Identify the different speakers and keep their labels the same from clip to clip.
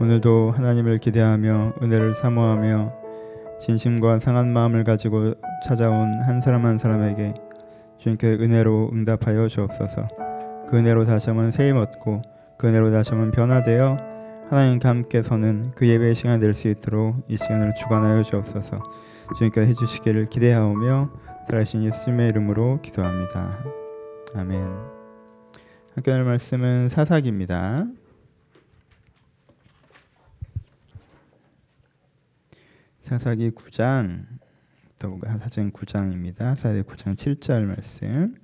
Speaker 1: 오늘도 하나님을 기대하며 은혜를 사모하며 진심과 상한 마음을 가지고 찾아온 한 사람 한 사람에게 주님께 은혜로 응답하여 주옵소서. 그 은혜로 다시 한번 세임 얻고 그 은혜로 다시 한번 변화되어 하나님과 함께 서는 그 예배의 시간이 될 수 있도록 이 시간을 주관하여 주옵소서. 주님께 해주시기를 기대하오며 살아신 예수님의 이름으로 기도합니다. 아멘. 함께 할 말씀은 사사기입니다. 사사기 9장 사장 9장입니다. 사사기 9장 7절 말씀.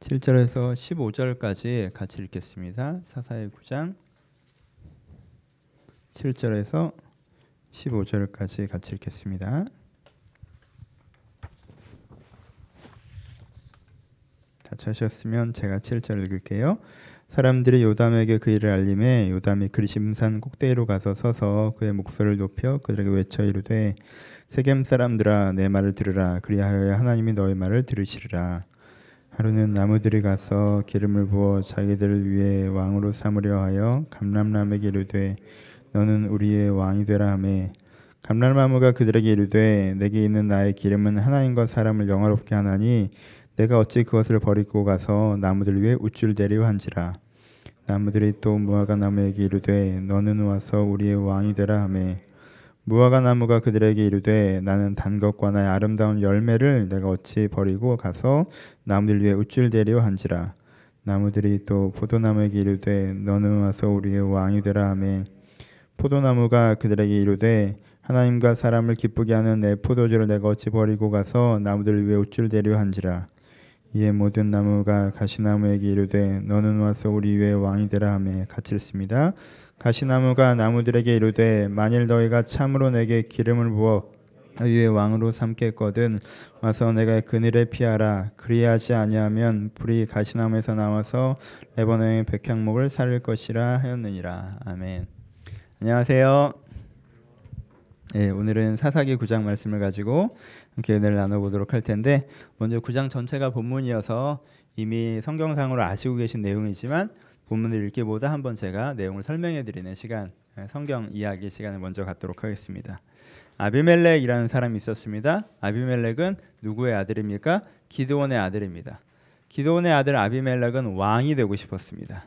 Speaker 1: 7절에서 15절까지 같이 읽겠습니다. 사사의 9장 7절에서 15절까지 같이 읽겠습니다. 다 찾으셨으면 제가 7절 읽을게요. 사람들이 요담에게 그 일을 알림해 요담이 그리심산 꼭대기로 가서 서서 그의 목소리를 높여 그들에게 외쳐 이르되 세겜 사람들아 내 말을 들으라. 그리하여 하나님이 너희 말을 들으시리라. 하루는 나무들이 가서 기름을 부어 자기들을 위해 왕으로 삼으려 하여 감람나무에게 이르되 너는 우리의 왕이 되라 하매. 감람나무가 그들에게 이르되 내게 있는 나의 기름은 하나님과 사람을 영화롭게 하나니 내가 어찌 그것을 버리고 가서 나무들 위에 우쭐대리와 한지라. 나무들이 또 무화과 나무에게 이르되 너는 와서 우리의 왕이 되라 하매. 무화과 나무가 그들에게 이르되 나는 단 것과 나의 아름다운 열매를 내가 어찌 버리고 가서 나무들 위에 우쭐대리와 한지라. 나무들이 또 포도나무에게 이르되 너는 와서 우리의 왕이 되라 하매. 포도나무가 그들에게 이르되 하나님과 사람을 기쁘게 하는 내 포도주를 내가 어찌 버리고 가서 나무들 위에 우쭐대려 한지라 이에 모든 나무가 가시나무에게 이르되 너는 와서 우리 위에 왕이 되라 하매 같이 읽습니다. 가시나무가 나무들에게 이르되 만일 너희가 참으로 내게 기름을 부어 위에 왕으로 삼겠거든 와서 내가 그늘에 피하라 그리하지 아니하면 불이 가시나무에서 나와서 레바논의 백향목을 살릴 것이라 하였느니라 아멘. 안녕하세요. 예, 오늘은 사사기 9장 말씀을 가지고 함께 은혜를 나눠보도록 할 텐데 먼저 9장 전체가 본문이어서 이미 성경상으로 아시고 계신 내용이지만 본문을 읽기보다 한번 제가 내용을 설명해 드리는 시간 예, 성경 이야기 시간을 먼저 갖도록 하겠습니다. 아비멜렉이라는 사람이 있었습니다. 아비멜렉은 누구의 아들입니까? 기드온의 아들입니다. 기드온의 아들 아비멜렉은 왕이 되고 싶었습니다.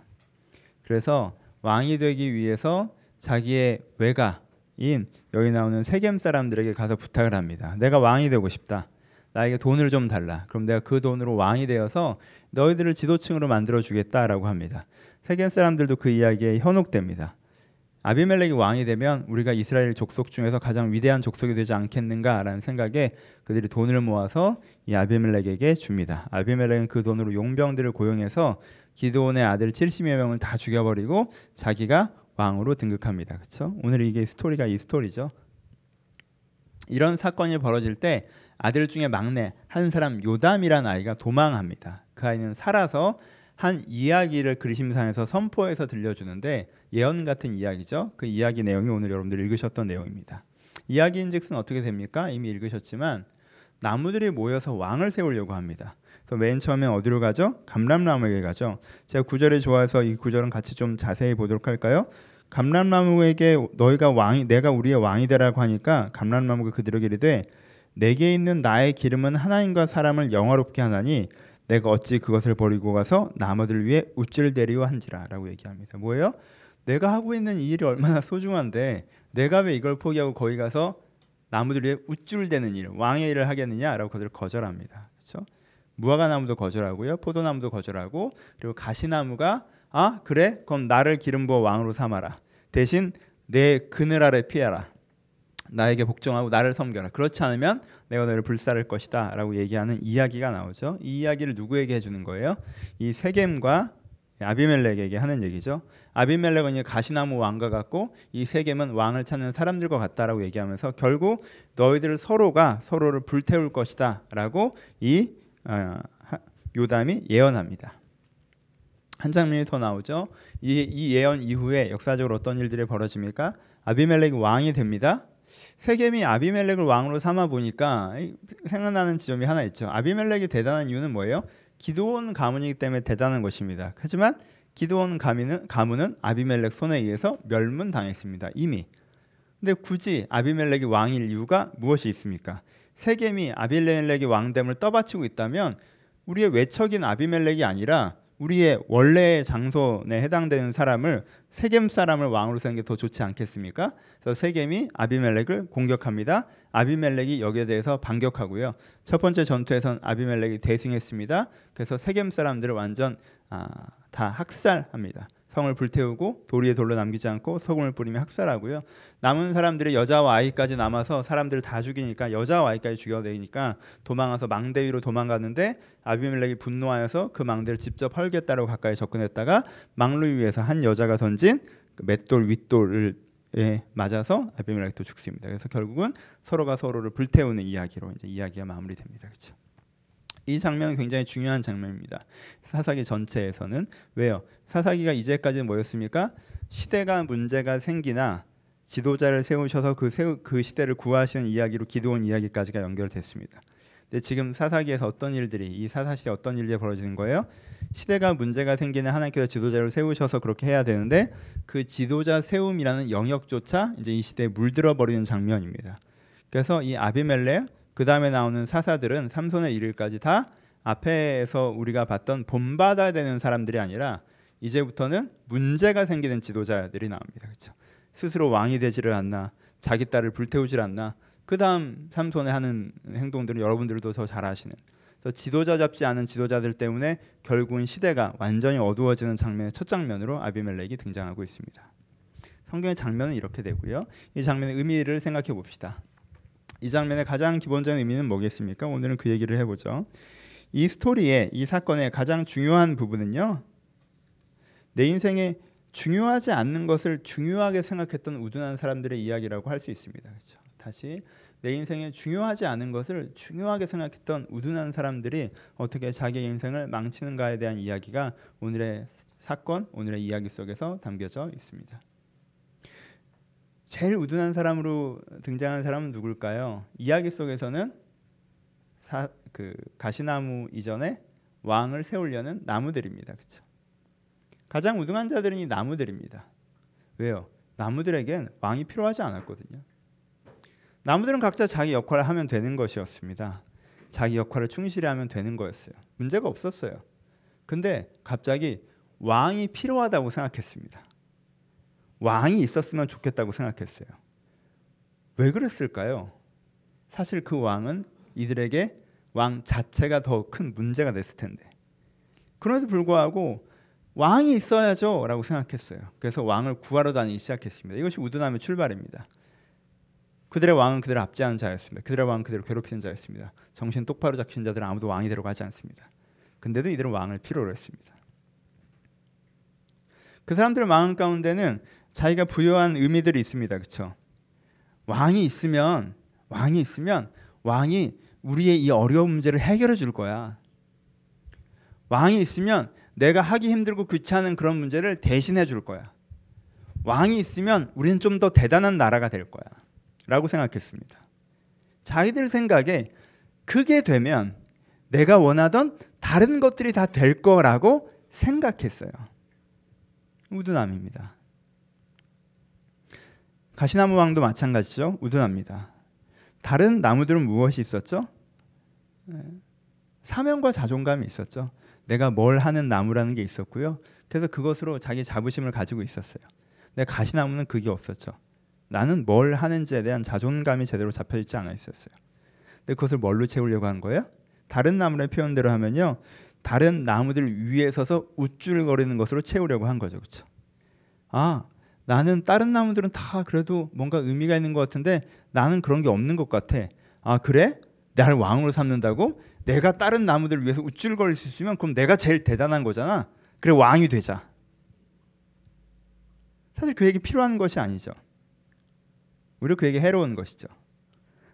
Speaker 1: 그래서 왕이 되기 위해서 자기의 외가 인 여기 나오는 세겜 사람들에게 가서 부탁을 합니다. 내가 왕이 되고 싶다. 나에게 돈을 좀 달라. 그럼 내가 그 돈으로 왕이 되어서 너희들을 지도층으로 만들어 주겠다라고 합니다. 세겜 사람들도 그 이야기에 현혹됩니다. 아비멜렉이 왕이 되면 우리가 이스라엘 족속 중에서 가장 위대한 족속이 되지 않겠는가라는 생각에 그들이 돈을 모아서 이 아비멜렉에게 줍니다. 아비멜렉은 그 돈으로 용병들을 고용해서 기드온의 아들 70여 명을 다 죽여버리고 자기가 왕으로 등극합니다. 그렇죠? 오늘 이게 스토리가 이 스토리죠. 이런 사건이 벌어질 때 아들 중에 막내 한 사람 요담이란 아이가 도망합니다. 그 아이는 살아서 한 이야기를 그리심상에서 선포해서 들려주는데 예언 같은 이야기죠. 그 이야기 내용이 오늘 여러분들 읽으셨던 내용입니다. 이야기인즉슨 어떻게 됩니까? 이미 읽으셨지만 나무들이 모여서 왕을 세우려고 합니다. 맨 처음에 어디로 가죠? 감람나무에게 가죠. 제가 구절이 좋아서 이 구절은 같이 좀 자세히 보도록 할까요? 감람나무에게 너희가 왕이 내가 우리의 왕이 되라고 하니까 감람나무가 그들에게 이르되 내게 있는 나의 기름은 하나님과 사람을 영화롭게 하나니 내가 어찌 그것을 버리고 가서 나무들 위에 우쭐대리와 한지라라고 얘기합니다. 뭐예요? 내가 하고 있는 이 일이 얼마나 소중한데 내가 왜 이걸 포기하고 거기 가서 나무들 위에 우쭐대는 일, 왕의 일을 하겠느냐라고 그들을 거절합니다. 그렇죠? 무화과 나무도 거절하고요, 포도나무도 거절하고 그리고 가시나무가 아 그래 그럼 나를 기름 부어 왕으로 삼아라 대신 내 그늘 아래 피해라. 나에게 복종하고 나를 섬겨라. 그렇지 않으면 내가 너를 불살을 것이다 라고 얘기하는 이야기가 나오죠. 이 이야기를 누구에게 해주는 거예요? 이 세겜과 아비멜렉에게 하는 얘기죠. 아비멜렉은 이 가시나무 왕과 같고 이 세겜은 왕을 찾는 사람들과 같다라고 얘기하면서 결국 너희들 서로가 서로를 불태울 것이다라고 이 어, 요담이 예언합니다. 한 장면이 더 나오죠. 이, 이 예언 이후에 역사적으로 어떤 일들이 벌어집니까? 아비멜렉이 왕이 됩니다. 세겜이 아비멜렉을 왕으로 삼아 보니까 생각나는 지점이 하나 있죠. 아비멜렉이 대단한 이유는 뭐예요? 기도원 가문이기 때문에 대단한 것입니다. 하지만 기도원 가문은, 가문은 아비멜렉 손에 의해서 멸문당했습니다. 이미. 근데 굳이 아비멜렉이 왕일 이유가 무엇이 있습니까? 세겜이 아비멜렉의 왕됨을 떠받치고 있다면 우리의 외척인 아비멜렉이 아니라 우리의 원래의 장소에 해당되는 사람을 세겜 사람을 왕으로 세는 게 더 좋지 않겠습니까? 그래서 세겜이 아비멜렉을 공격합니다. 아비멜렉이 여기에 대해서 반격하고요. 첫 번째 전투에선 아비멜렉이 대승했습니다. 그래서 세겜 사람들을 완전 아, 다 학살합니다. 성을 불태우고 도리에 돌로 남기지 않고 소금을 뿌리며 학살하고요. 남은 사람들이 여자와 아이까지 남아서 사람들을 다 죽이니까 여자와 아이까지 죽여내니까 도망가서 망대 위로 도망갔는데 아비멜렉이 분노하여서 그 망대를 직접 헐겠다고 가까이 접근했다가 망루 위에서 한 여자가 던진 그 맷돌 윗돌을 에 맞아서 아비멜렉도 죽습니다. 그래서 결국은 서로가 서로를 불태우는 이야기로 이제 이야기가 마무리됩니다. 그렇죠? 이 장면은 굉장히 중요한 장면입니다. 사사기 전체에서는 왜요? 사사기가 이제까지 뭐였습니까? 시대가 문제가 생기나 지도자를 세우셔서 그, 세우, 그 시대를 구하시는 이야기로 기도원 이야기까지가 연결됐습니다. 근데 지금 사사기에서 어떤 일들이 이 사사시대 어떤 일이 벌어지는 거예요? 시대가 문제가 생기는 하나님께서 지도자를 세우셔서 그렇게 해야 되는데 그 지도자 세움이라는 영역조차 이제 이 시대에 물들어 버리는 장면입니다. 그래서 이 아비멜렉 그 다음에 나오는 사사들은 삼손의 일일까지 다 앞에서 우리가 봤던 본받아야 되는 사람들이 아니라 이제부터는 문제가 생기는 지도자들이 나옵니다. 그렇죠? 스스로 왕이 되지를 않나, 자기 딸을 불태우질 않나. 그 다음 삼손에 하는 행동들은 여러분들도 더 잘 아시는. 그래서 지도자 잡지 않은 지도자들 때문에 결국은 시대가 완전히 어두워지는 장면의 첫 장면으로 아비멜렉이 등장하고 있습니다. 성경의 장면은 이렇게 되고요. 이 장면의 의미를 생각해 봅시다. 이 장면의 가장 기본적인 의미는 뭐겠습니까? 오늘은 그 얘기를 해보죠. 이 스토리의 이 사건의 가장 중요한 부분은요. 내 인생에 중요하지 않는 것을 중요하게 생각했던 우둔한 사람들의 이야기라고 할 수 있습니다. 그렇죠? 다시 내 인생에 중요하지 않은 것을 중요하게 생각했던 우둔한 사람들이 어떻게 자기 인생을 망치는가에 대한 이야기가 오늘의 사건, 오늘의 이야기 속에서 담겨져 있습니다. 제일 우둔한 사람으로 등장한 사람은 누굴까요? 이야기 속에서는 사, 그 가시나무 이전에 왕을 세우려는 나무들입니다. 그렇죠? 가장 우등한 자들은 이 나무들입니다. 왜요? 나무들에겐 왕이 필요하지 않았거든요. 나무들은 각자 자기 역할을 하면 되는 것이었습니다. 자기 역할을 충실히 하면 되는 거였어요. 문제가 없었어요. 근데 갑자기 왕이 필요하다고 생각했습니다. 왕이 있었으면 좋겠다고 생각했어요. 왜 그랬을까요? 사실 그 왕은 이들에게 왕 자체가 더 큰 문제가 됐을 텐데. 그럼에도 불구하고 왕이 있어야죠라고 생각했어요. 그래서 왕을 구하러 다니기 시작했습니다. 이것이 우둔함의 출발입니다. 그들의 왕은 그들을 압제하는 자였습니다. 그들의 왕은 그들을 괴롭히는 자였습니다. 정신 똑바로 잡힌 자들은 아무도 왕이 되러 가지 않습니다. 근데도 이들은 왕을 필요로 했습니다. 그 사람들의 마음 가운데는 자기가 부여한 의미들이 있습니다. 그렇죠? 왕이 있으면 왕이 있으면 왕이 우리의 이 어려운 문제를 해결해 줄 거야. 왕이 있으면 내가 하기 힘들고 귀찮은 그런 문제를 대신해 줄 거야. 왕이 있으면 우리는 좀 더 대단한 나라가 될 거야. 라고 생각했습니다. 자기들 생각에 그게 되면 내가 원하던 다른 것들이 다 될 거라고 생각했어요. 우두남입니다. 가시나무 왕도 마찬가지죠. 우둔합니다. 다른 나무들은 무엇이 있었죠? 네. 사명과 자존감이 있었죠. 내가 뭘 하는 나무라는 게 있었고요. 그래서 그것으로 자기 자부심을 가지고 있었어요. 근데 가시나무는 그게 없었죠. 나는 뭘 하는지에 대한 자존감이 제대로 잡혀 있지 않아 있었어요. 근데 그것을 뭘로 채우려고 한 거예요? 다른 나무의 표현대로 하면요. 다른 나무들 위에 서서 우쭐거리는 것으로 채우려고 한 거죠. 그렇죠? 아, 나는 다른 나무들은 다 그래도 뭔가 의미가 있는 것 같은데 나는 그런 게 없는 것 같아. 아 그래? 나를 왕으로 삼는다고? 내가 다른 나무들을 위해서 우쭐거릴 수 있으면 그럼 내가 제일 대단한 거잖아. 그래 왕이 되자. 사실 그에게 필요한 것이 아니죠. 오히려 그에게 해로운 것이죠.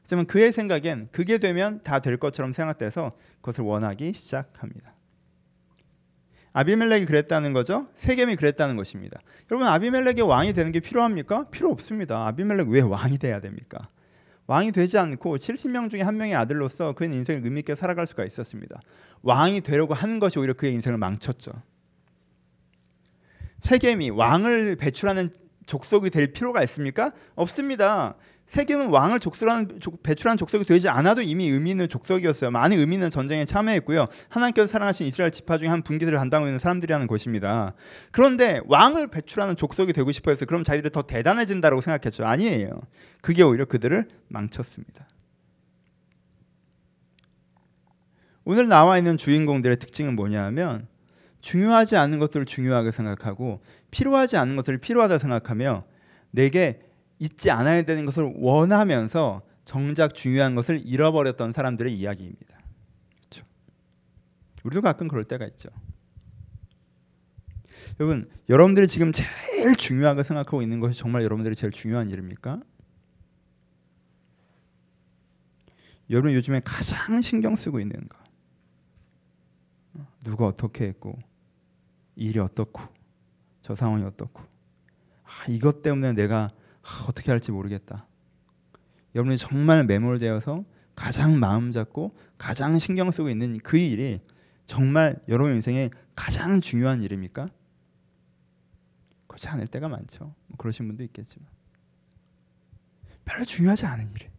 Speaker 1: 하지만 그의 생각엔 그게 되면 다 될 것처럼 생각돼서 그것을 원하기 시작합니다. 아비멜렉이 그랬다는 거죠. 세겜이 그랬다는 것입니다. 여러분 아비멜렉이 왕이 되는 게 필요합니까? 필요 없습니다. 아비멜렉 왜 왕이 돼야 됩니까? 왕이 되지 않고 70명 중에 한 명의 아들로서 그의 인생을 의미 있게 살아갈 수가 있었습니다. 왕이 되려고 하는 것이 오히려 그의 인생을 망쳤죠. 세겜이 왕을 배출하는 족속이 될 필요가 있습니까? 없습니다. 세겜은 왕을 족속하는 배출한 족속이 되지 않아도 이미 의미 있는 족속이었어요. 많은 의미 있는 전쟁에 참여했고요. 하나님께서 사랑하신 이스라엘 지파 중에 한 분기들을 담당하고 있는 사람들이 하는 것입니다. 그런데 왕을 배출하는 족속이 되고 싶어해서 그럼 자기들이 더 대단해진다고 생각했죠. 아니에요. 그게 오히려 그들을 망쳤습니다. 오늘 나와 있는 주인공들의 특징은 뭐냐면 중요하지 않은 것들을 중요하게 생각하고 필요하지 않은 것들을 필요하다 생각하며 내게 잊지 않아야 되는 것을 원하면서 정작 중요한 것을 잃어버렸던 사람들의 이야기입니다. 그렇죠? 우리도 가끔 그럴 때가 있죠. 여러분, 여러분들이 지금 제일 중요하게 생각하고 있는 것이 정말 여러분들이 제일 중요한 일입니까? 여러분 요즘에 가장 신경 쓰고 있는 거. 누가 어떻게 했고 일이 어떻고 저 상황이 어떻고 아, 이것 때문에 내가 아, 어떻게 할지 모르겠다. 여러분이 정말 매몰되어서 가장 마음 잡고 가장 신경 쓰고 있는 그 일이 정말 여러분 인생에 가장 중요한 일입니까? 그렇지 않을 때가 많죠. 뭐 그러신 분도 있겠지만 별로 중요하지 않은 일.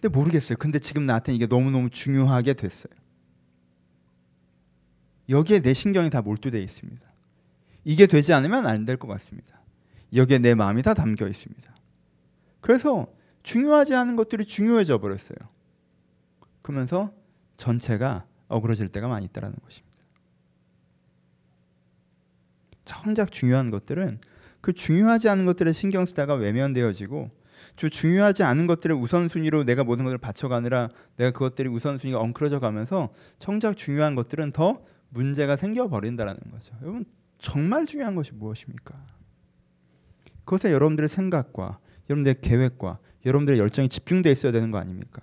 Speaker 1: 근데 모르겠어요. 근데 지금 나한테 이게 너무 너무 중요하게 됐어요. 여기에 내 신경이 다 몰두되어 있습니다. 이게 되지 않으면 안 될 것 같습니다. 여기에 내 마음이 다 담겨 있습니다. 그래서 중요하지 않은 것들이 중요해져 버렸어요. 그러면서 전체가 어그러질 때가 많이 있다라는 것입니다. 정작 중요한 것들은 그 중요하지 않은 것들에 신경 쓰다가 외면되어지고 주 중요하지 않은 것들을 우선순위로 내가 모든 것을 바쳐가느라 내가 그것들이 우선순위가 엉클어져 가면서 정작 중요한 것들은 더 문제가 생겨버린다라는 거죠. 여러분 정말 중요한 것이 무엇입니까? 그것에 여러분들의 생각과 여러분들의 계획과 여러분들의 열정이 집중되어 있어야 되는 거 아닙니까?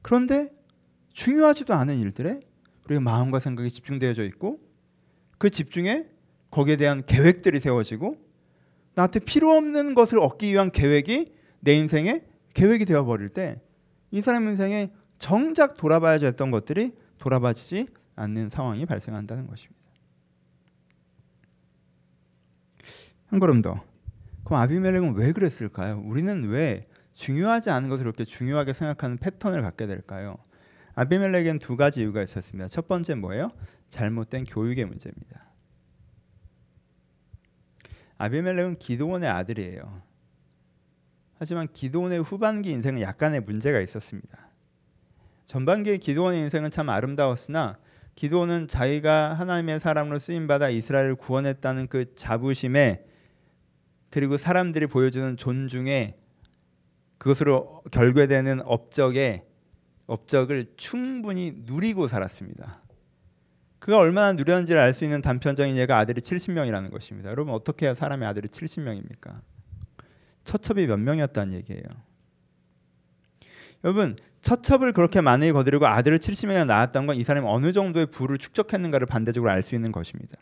Speaker 1: 그런데 중요하지도 않은 일들에 우리가 마음과 생각이 집중되어져 있고 그 집중에 거기에 대한 계획들이 세워지고 나한테 필요 없는 것을 얻기 위한 계획이 내 인생의 계획이 되어 버릴 때 이 사람 인생에 정작 돌아봐야지 했던 것들이 돌아봐지지 않는 상황이 발생한다는 것입니다. 한 걸음 더. 그럼 아비멜렉은 왜 그랬을까요? 우리는 왜 중요하지 않은 것을 그렇게 중요하게 생각하는 패턴을 갖게 될까요? 아비멜렉엔 두 가지 이유가 있었습니다. 첫 번째 뭐예요? 잘못된 교육의 문제입니다. 아비멜렉은 기도원의 아들이에요. 하지만 기도원의 후반기 인생은 약간의 문제가 있었습니다. 전반기의 기도원의 인생은 참 아름다웠으나 기도는 자기가 하나님의 사람으로 쓰임 받아 이스라엘을 구원했다는 그 자부심에 그리고 사람들이 보여주는 존중에 그것으로 결괴되는 업적에 업적을 충분히 누리고 살았습니다. 그가 얼마나 누렸는지를 알 수 있는 단편적인 예가 아들이 70명이라는 것입니다. 여러분 어떻게 해야 사람의 아들이 70명입니까? 처첩이 몇 명이었다는 얘기예요. 여러분 처첩을 그렇게 많이 거두려고 아들을 70명이나 낳았던 건 이 사람이 어느 정도의 부를 축적했는가를 반대적으로 알 수 있는 것입니다.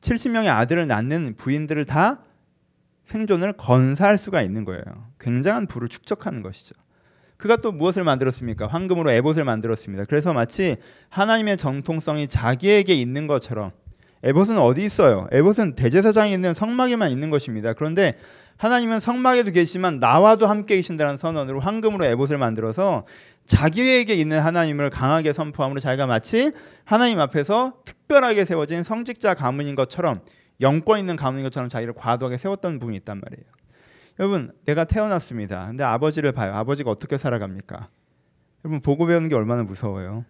Speaker 1: 70명의 아들을 낳는 부인들을 다 생존을 건사할 수가 있는 거예요. 굉장한 부를 축적하는 것이죠. 그가 또 무엇을 만들었습니까? 황금으로 에봇을 만들었습니다. 그래서 마치 하나님의 정통성이 자기에게 있는 것처럼 에봇은 어디 있어요? 에봇은 대제사장이 있는 성막에만 있는 것입니다. 그런데 하나님은 성막에도 계시지만 나와도 함께 계신다는 선언으로 황금으로 에봇을 만들어서 자기에게 있는 하나님을 강하게 선포함으로 자기가 마치 하나님 앞에서 특별하게 세워진 성직자 가문인 것처럼 영권 있는 가문인 것처럼 자기를 과도하게 세웠던 부분이 있단 말이에요. 여러분, 내가 태어났습니다. 근데 아버지를 봐요. 아버지가 어떻게 살아갑니까? 여러분 보고 배우는 게 얼마나 무서워요.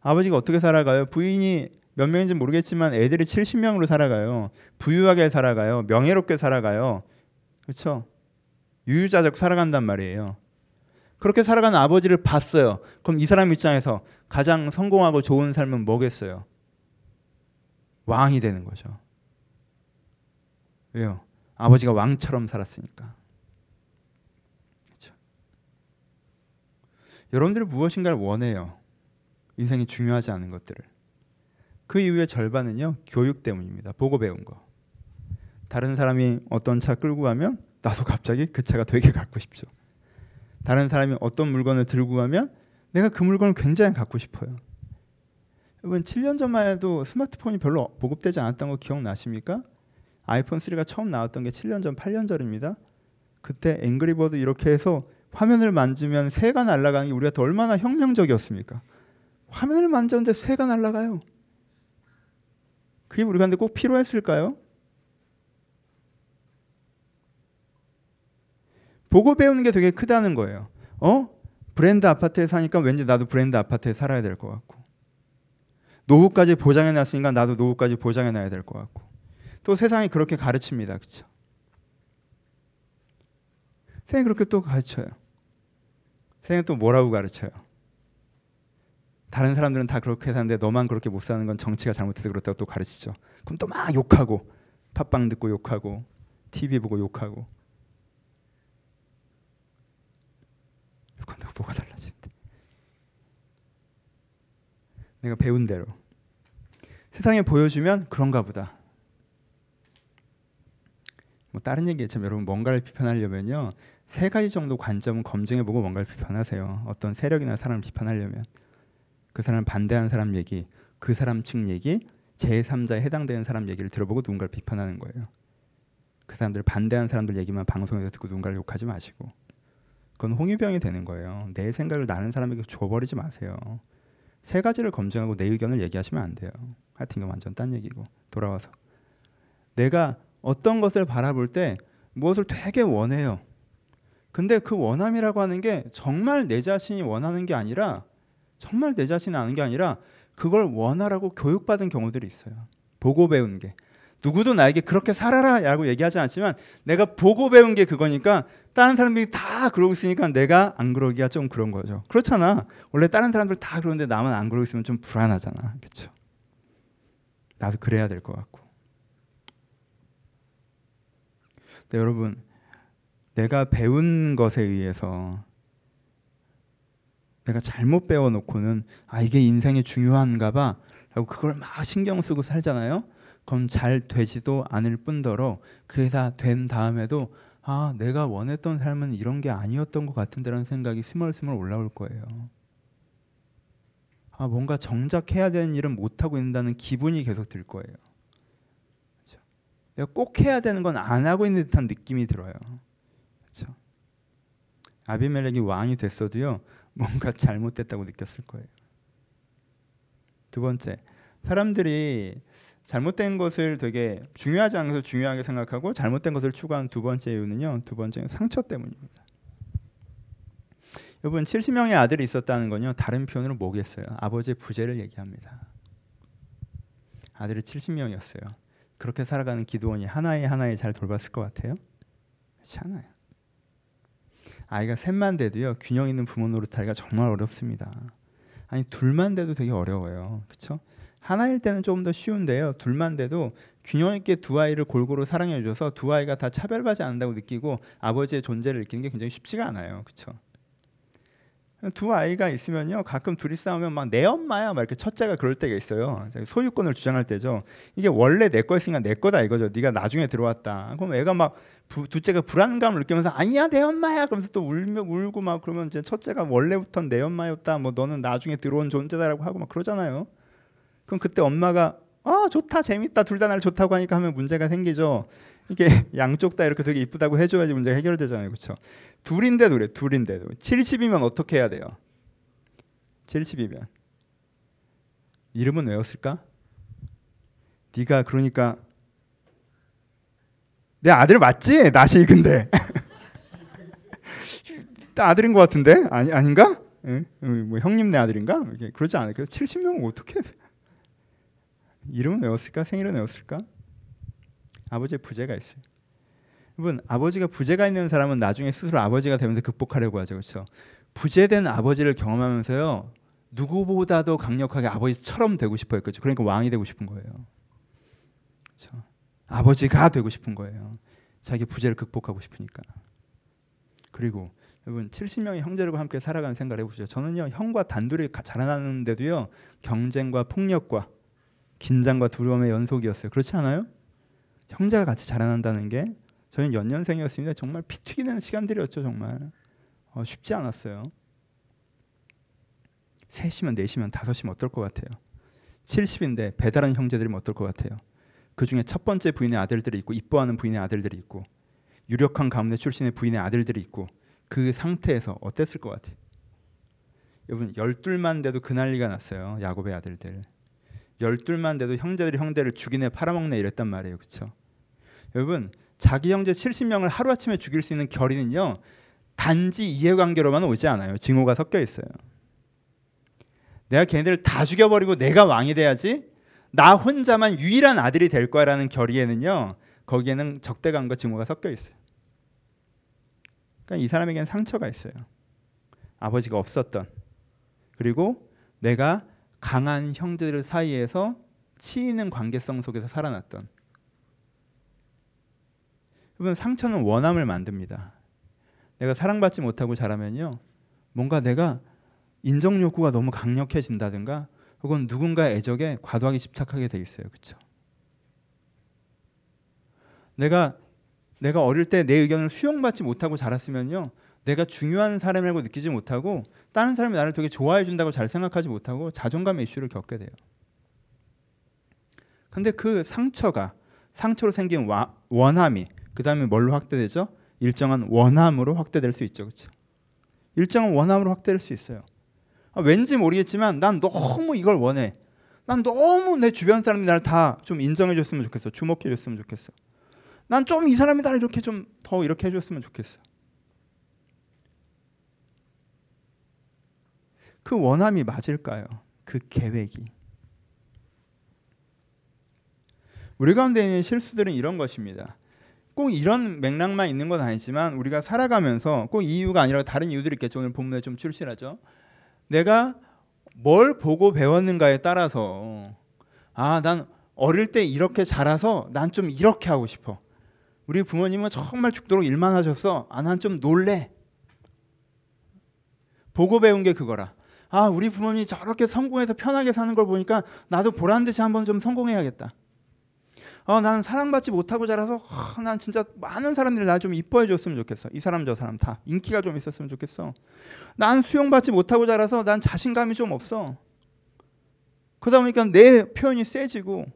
Speaker 1: 아버지가 어떻게 살아가요? 부인이 몇 명인지 모르겠지만 애들이 70명으로 살아가요. 부유하게 살아가요. 명예롭게 살아가요. 그렇죠? 유유자적 살아간단 말이에요. 그렇게 살아가는 아버지를 봤어요. 그럼 이 사람 입장에서 가장 성공하고 좋은 삶은 뭐겠어요? 왕이 되는 거죠. 왜요? 아버지가 왕처럼 살았으니까. 그렇죠? 여러분들이 무엇인가를 원해요. 인생이 중요하지 않은 것들을. 그 이후의 절반은요 교육 때문입니다. 보고 배운 거. 다른 사람이 어떤 차 끌고 가면 나도 갑자기 그 차가 되게 갖고 싶죠. 다른 사람이 어떤 물건을 들고 가면 내가 그 물건을 굉장히 갖고 싶어요. 여러분 7년 전만 해도 스마트폰이 별로 보급되지 않았던 거 기억나십니까? 아이폰 3가 처음 나왔던 게 7년 전, 8년 전입니다. 그때 앵그리버드 이렇게 해서 화면을 만지면 새가 날아가는 게 우리가 얼마나 혁명적이었습니까? 화면을 만졌는데 새가 날아가요. 그게 우리가 근데 꼭 필요했을까요? 보고 배우는 게 되게 크다는 거예요. 어? 브랜드 아파트에 사니까 왠지 나도 브랜드 아파트에 살아야 될 것 같고 노후까지 보장해 놨으니까 나도 노후까지 보장해 놔야 될 것 같고 또 세상이 그렇게 가르칩니다. 그렇죠? 세상이 그렇게 또 가르쳐요. 세상이 또 뭐라고 가르쳐요? 다른 사람들은 다 그렇게 사는데 너만 그렇게 못 사는 건 정치가 잘못해서 그렇다고 또 가르치죠. 그럼 또 막 욕하고 팟빵 듣고 욕하고 TV 보고 욕하고 욕한다고 뭐가 달라지는데? 내가 배운 대로 세상에 보여주면 그런가 보다. 뭐 다른 얘기했지만 여러분 뭔가를 비판하려면요 세 가지 정도 관점은 검증해보고 뭔가를 비판하세요. 어떤 세력이나 사람을 비판하려면 그 사람 반대하는 사람 얘기, 그 사람 측 얘기, 제3자에 해당되는 사람 얘기를 들어보고 누군가를 비판하는 거예요. 그 사람들 반대하는 사람들 얘기만 방송에서 듣고 누군가를 욕하지 마시고 그건 홍유병이 되는 거예요. 내 생각을 나는 사람에게 줘버리지 마세요. 세 가지를 검증하고 내 의견을 얘기하시면 안 돼요. 하여튼 이건 완전 딴 얘기고 돌아와서 내가 어떤 것을 바라볼 때 무엇을 되게 원해요. 근데 그 원함이라고 하는 게 정말 내 자신이 원하는 게 아니라 정말 내 자신이 아는 게 아니라 그걸 원하라고 교육받은 경우들이 있어요. 보고 배운 게. 누구도 나에게 그렇게 살아라 라고 얘기하지 않지만 내가 보고 배운 게 그거니까 다른 사람들이 다 그러고 있으니까 내가 안 그러기가 좀 그런 거죠. 그렇잖아. 원래 다른 사람들 다 그러는데 나만 안 그러고 있으면 좀 불안하잖아. 그렇죠? 나도 그래야 될 것 같고. 근데 여러분 내가 배운 것에 의해서 내가 잘못 배워놓고는 아 이게 인생에 중요한가 봐 라고 그걸 막 신경 쓰고 살잖아요. 그럼 잘 되지도 않을 뿐더러 그게 다 된 다음에도 아 내가 원했던 삶은 이런 게 아니었던 것 같은데라는 생각이 스멀스멀 올라올 거예요. 아 뭔가 정작 해야 되는 일은 못 하고 있다는 기분이 계속 들 거예요. 내가 꼭 해야 되는 건 안 하고 있는 듯한 느낌이 들어요. 그렇죠? 아비멜렉이 왕이 됐어도요 뭔가 잘못됐다고 느꼈을 거예요. 두 번째 사람들이 잘못된 것을 되게 중요하지 것을 중요하게 생각하고 잘못된 것을 추구하는 두 번째 이유는요. 두 번째는 상처 때문입니다. 여러분 70명의 아들이 있었다는 건요. 다른 표현으로 뭐겠어요? 아버지의 부재를 얘기합니다. 아들이 70명이었어요. 그렇게 살아가는 기도원이 하나에 하나에 잘 돌봤을 것 같아요? 그렇지 않아요. 아이가 셋만 돼도요. 균형 있는 부모 노릇하기가 정말 어렵습니다. 아니 둘만 돼도 되게 어려워요. 그렇죠? 하나일 때는 조금 더 쉬운데요. 둘만 돼도 균형 있게 두 아이를 골고루 사랑해 줘서 두 아이가 다 차별받지 않는다고 느끼고 아버지의 존재를 느끼는 게 굉장히 쉽지가 않아요. 그렇죠? 두 아이가 있으면요 가끔 둘이 싸우면 막 내 엄마야 막 이렇게 첫째가 그럴 때가 있어요. 소유권을 주장할 때죠. 이게 원래 내 거였으니까 내 거다 이거죠. 네가 나중에 들어왔다. 그럼 애가 막 부, 둘째가 불안감을 느끼면서 아니야 내 엄마야 그러면서 또 울며 울고 막 그러면 이제 첫째가 원래부터 내 엄마였다 뭐 너는 나중에 들어온 존재다라고 하고 막 그러잖아요. 그럼 그때 엄마가 아 좋다 재밌다. 둘 다 날 좋다고 하니까 하면 문제가 생기죠. 이게 양쪽 다 이렇게 되게 이쁘다고 해줘야지 문제가 해결되잖아요, 그렇죠? 둘인데도 그래, 둘인데도 70이면 어떻게 해야 돼요? 70이면 이름은 외웠을까? 네가 그러니까 내 아들 맞지? 나시 근데 아들인 것 같은데 아니 아닌가? 예? 뭐 형님 내 아들인가? 그러지 않을까요? 70명은 어떻게? 이름은 외웠을까? 생일은 외웠을까? 아버지의 부재가 있어요. 여러분 아버지가 부재가 있는 사람은 나중에 스스로 아버지가 되면서 극복하려고 하죠, 그렇죠? 부재된 아버지를 경험하면서요 누구보다도 강력하게 아버지처럼 되고 싶어요, 그렇죠? 그러니까 왕이 되고 싶은 거예요, 그렇죠? 아버지가 되고 싶은 거예요. 자기 부재를 극복하고 싶으니까. 그리고 여러분 70명의 형제들과 함께 살아가는 생각을 해보죠. 저는요 형과 단둘이 자라나는데도요 경쟁과 폭력과 긴장과 두려움의 연속이었어요. 그렇지 않아요? 형제가 같이 자라난다는 게 저희는 연년생이었습니다. 정말 피 튀기는 시간들이었죠. 정말 어, 쉽지 않았어요. 셋이면 넷이면 다섯이면 어떨 것 같아요? 70인데 배달한 형제들이면 어떨 것 같아요? 그 중에 첫 번째 부인의 아들들이 있고 이뻐하는 부인의 아들들이 있고 유력한 가문의 출신의 부인의 아들들이 있고 그 상태에서 어땠을 것 같아요? 여러분 열둘만 돼도 그 난리가 났어요. 야곱의 아들들. 열둘만 돼도 형제들이 형제를 죽이네 팔아먹네 이랬단 말이에요. 그렇죠? 여러분 자기 형제 70명을 하루아침에 죽일 수 있는 결의는요. 단지 이해관계로만 오지 않아요. 증오가 섞여 있어요. 내가 걔네들을 다 죽여버리고 내가 왕이 돼야지 나 혼자만 유일한 아들이 될 거라는 결의에는요. 거기에는 적대감과 증오가 섞여 있어요. 그러니까 이 사람에게는 상처가 있어요. 아버지가 없었던 그리고 내가 강한 형제들 사이에서 치이는 관계성 속에서 살아났던 여러분 상처는 원함을 만듭니다. 내가 사랑받지 못하고 자라면요. 뭔가 내가 인정 욕구가 너무 강력해진다든가 혹은 누군가의 애적에 과도하게 집착하게 돼 있어요. 그렇죠? 내가 내가 어릴 때 내 의견을 수용받지 못하고 자랐으면요. 내가 중요한 사람이라고 느끼지 못하고 다른 사람이 나를 되게 좋아해 준다고 잘 생각하지 못하고 자존감의 이슈를 겪게 돼요. 근데 그 상처가 상처로 생긴 와, 원함이 그 다음에 뭘로 확대되죠? 일정한 원함으로 확대될 수 있죠. 그렇죠? 일정한 원함으로 확대될 수 있어요. 아, 왠지 모르겠지만 난 너무 이걸 원해. 난 너무 내 주변 사람들이 나를 다 좀 인정해 줬으면 좋겠어. 주목해 줬으면 좋겠어. 난 좀 이 사람이 나를 이렇게 좀 더 이렇게 해 줬으면 좋겠어. 그 원함이 맞을까요? 그 계획이. 우리 가운데 있는 실수들은 이런 것입니다. 꼭 이런 맥락만 있는 건 아니지만 우리가 살아가면서 꼭 이유가 아니라 다른 이유들이 있겠죠. 오늘 본문에 좀 출실하죠. 내가 뭘 보고 배웠는가에 따라서 아, 난 어릴 때 이렇게 자라서 난 좀 이렇게 하고 싶어. 우리 부모님은 정말 죽도록 일만 하셨어. 아, 난 좀 놀래. 보고 배운 게 그거라. 아, 우리 부모님이 저렇게 성공해서 편하게 사는 걸 보니까 나도 보란 듯이 한번 좀 성공해야겠다. 어, 나는 사랑받지 못하고 자라서 어, 난 진짜 많은 사람들이 나 좀 이뻐해 줬으면 좋겠어. 이 사람 저 사람 다 인기가 좀 있었으면 좋겠어. 난 수용받지 못하고 자라서 난 자신감이 좀 없어. 그러다 보니까 내 표현이 세지고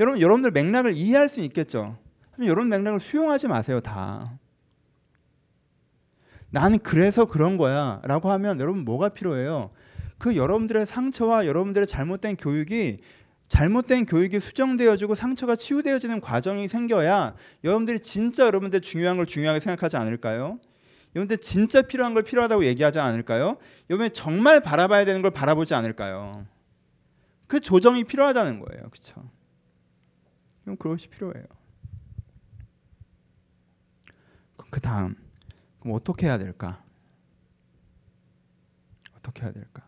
Speaker 1: 여러분 여러분들 맥락을 이해할 수 있겠죠. 이런 맥락을 수용하지 마세요 다. 나는 그래서 그런 거야 라고 하면 여러분 뭐가 필요해요? 그 여러분들의 상처와 여러분들의 잘못된 교육이 잘못된 교육이 수정되어지고 상처가 치유되어지는 과정이 생겨야 여러분들이 진짜 여러분들 중요한 걸 중요하게 생각하지 않을까요? 여러분들 진짜 필요한 걸 필요하다고 얘기하지 않을까요? 여러분 정말 바라봐야 되는 걸 바라보지 않을까요? 그 조정이 필요하다는 거예요. 그렇죠? 그럼 그것이 필요해요. 그 다음 그럼 어떻게 해야 될까? 어떻게 해야 될까?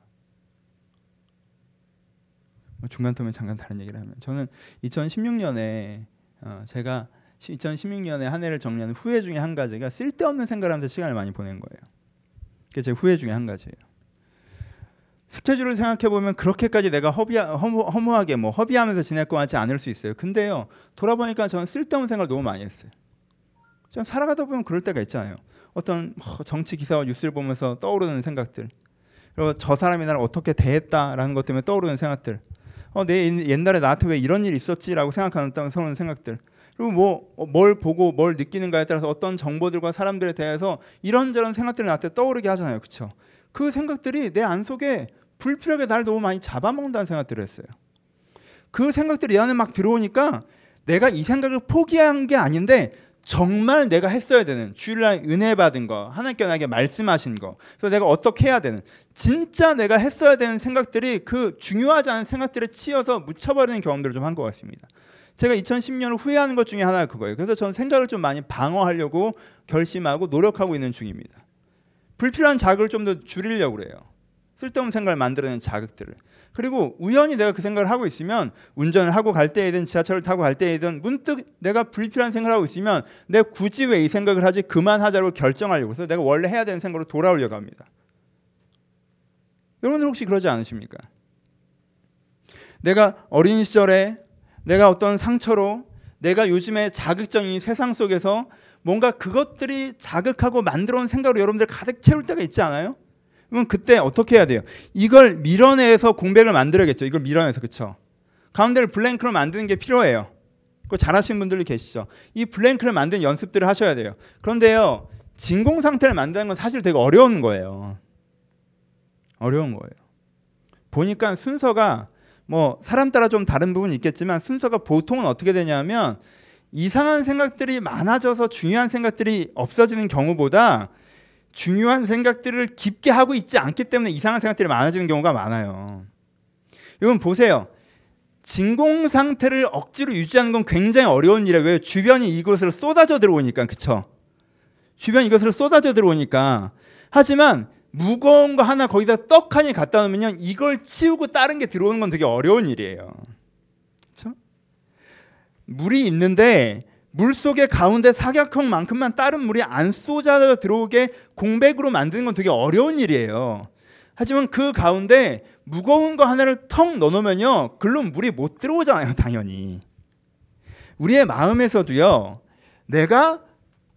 Speaker 1: 뭐 중간 텀에 잠깐 다른 얘기를 하면 저는 2016년에 어 제가 2016년에 한 해를 정리하는 후회 중에 한 가지가 쓸데없는 생각을 하면서 시간을 많이 보낸 거예요. 그게 제 후회 중에 한 가지예요. 스케줄을 생각해 보면 그렇게까지 내가 허비 허무, 허무하게 뭐 허비하면서 지낼 것 같지 않을 수 있어요. 근데요 돌아보니까 저는 쓸데없는 생각을 너무 많이 했어요. 좀 살아가다 보면 그럴 때가 있잖아요. 어떤 뭐 정치 기사와 뉴스를 보면서 떠오르는 생각들, 그리고 저 사람이 나를 어떻게 대했다라는 것 때문에 떠오르는 생각들, 어, 내 옛날에 나한테 왜 이런 일이 있었지라고 생각하는 서는 생각들. 그리고 뭐뭘 어, 보고 뭘 느끼는가에 따라서 어떤 정보들과 사람들에 대해서 이런저런 생각들이 나한테 떠오르게 하잖아요. 그렇죠? 그 생각들이 내 안 속에 불필요하게 날 너무 많이 잡아먹는다는 생각들을 했어요. 그 생각들이 내 안에 막 들어오니까 내가 이 생각을 포기한 게 아닌데 정말 내가 했어야 되는 주일날 은혜 받은 거 하나님께 나에게 말씀하신 거 그래서 내가 어떻게 해야 되는 진짜 내가 했어야 되는 생각들이 그 중요하지 않은 생각들에 치여서 묻혀버리는 경험들을 좀 한 것 같습니다. 제가 2010년을 후회하는 것 중에 하나가 그거예요. 그래서 저는 생각을 좀 많이 방어하려고 결심하고 노력하고 있는 중입니다. 불필요한 자극을 좀 더 줄이려고 그래요. 쓸데없는 생각을 만들어내는 자극들을. 그리고 우연히 내가 그 생각을 하고 있으면 운전을 하고 갈 때이든 지하철을 타고 갈 때이든 문득 내가 불필요한 생각을 하고 있으면 내가 굳이 왜 이 생각을 하지 그만하자고 결정하려고 해서 내가 원래 해야 되는 생각으로 돌아오려고 합니다. 여러분들 혹시 그러지 않으십니까? 내가 어린 시절에 내가 어떤 상처로 내가 요즘에 자극적인 세상 속에서 뭔가 그것들이 자극하고 만들어 온 생각으로 여러분들 가득 채울 때가 있지 않아요? 그러면 그때 어떻게 해야 돼요? 이걸 밀어내서 공백을 만들어야겠죠. 이걸 밀어내서 그렇죠. 가운데를 블랭크로 만드는 게 필요해요. 그거 잘하시는 분들이 계시죠. 이 블랭크를 만드는 연습들을 하셔야 돼요. 그런데요, 진공 상태를 만드는 건 사실 되게 어려운 거예요. 어려운 거예요. 보니까 순서가 뭐 사람 따라 좀 다른 부분이 있겠지만 순서가 보통은 어떻게 되냐면 이상한 생각들이 많아져서 중요한 생각들이 없어지는 경우보다 중요한 생각들을 깊게 하고 있지 않기 때문에 이상한 생각들이 많아지는 경우가 많아요. 이건 보세요. 진공 상태를 억지로 유지하는 건 굉장히 어려운 일이에요. 왜 주변이 이것으로 쏟아져 들어오니까 그쵸? 주변 이것으로 쏟아져 들어오니까 하지만 무거운 거 하나 거기다 떡하니 갖다 놓으면 이걸 치우고 다른 게 들어오는 건 되게 어려운 일이에요. 그렇죠? 물이 있는데 물 속의 가운데 사각형만큼만 다른 물이 안 쏟아 들어오게 공백으로 만드는 건 되게 어려운 일이에요. 하지만 그 가운데 무거운 거 하나를 턱 넣어놓으면요, 글로 물이 못 들어오잖아요, 당연히. 우리의 마음에서도요, 내가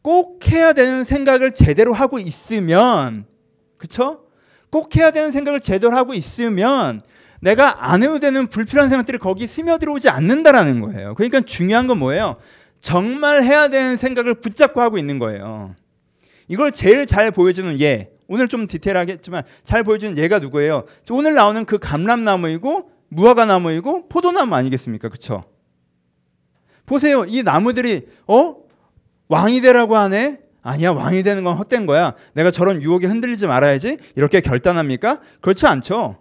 Speaker 1: 꼭 해야 되는 생각을 제대로 하고 있으면, 그쵸? 꼭 해야 되는 생각을 제대로 하고 있으면 내가 안 해도 되는 불필요한 생각들이 거기 스며들어오지 않는다라는 거예요. 그러니까 중요한 건 뭐예요? 정말 해야 되는 생각을 붙잡고 하고 있는 거예요. 이걸 제일 잘 보여주는 예. 오늘 좀 디테일하겠지만 잘 보여주는 예가 누구예요? 오늘 나오는 그 감람나무이고 무화과 나무이고 포도나무 아니겠습니까? 그렇죠? 보세요. 이 나무들이 어? 왕이 되라고 하네. 아니야. 왕이 되는 건 헛된 거야. 내가 저런 유혹에 흔들리지 말아야지. 이렇게 결단합니까? 그렇지 않죠.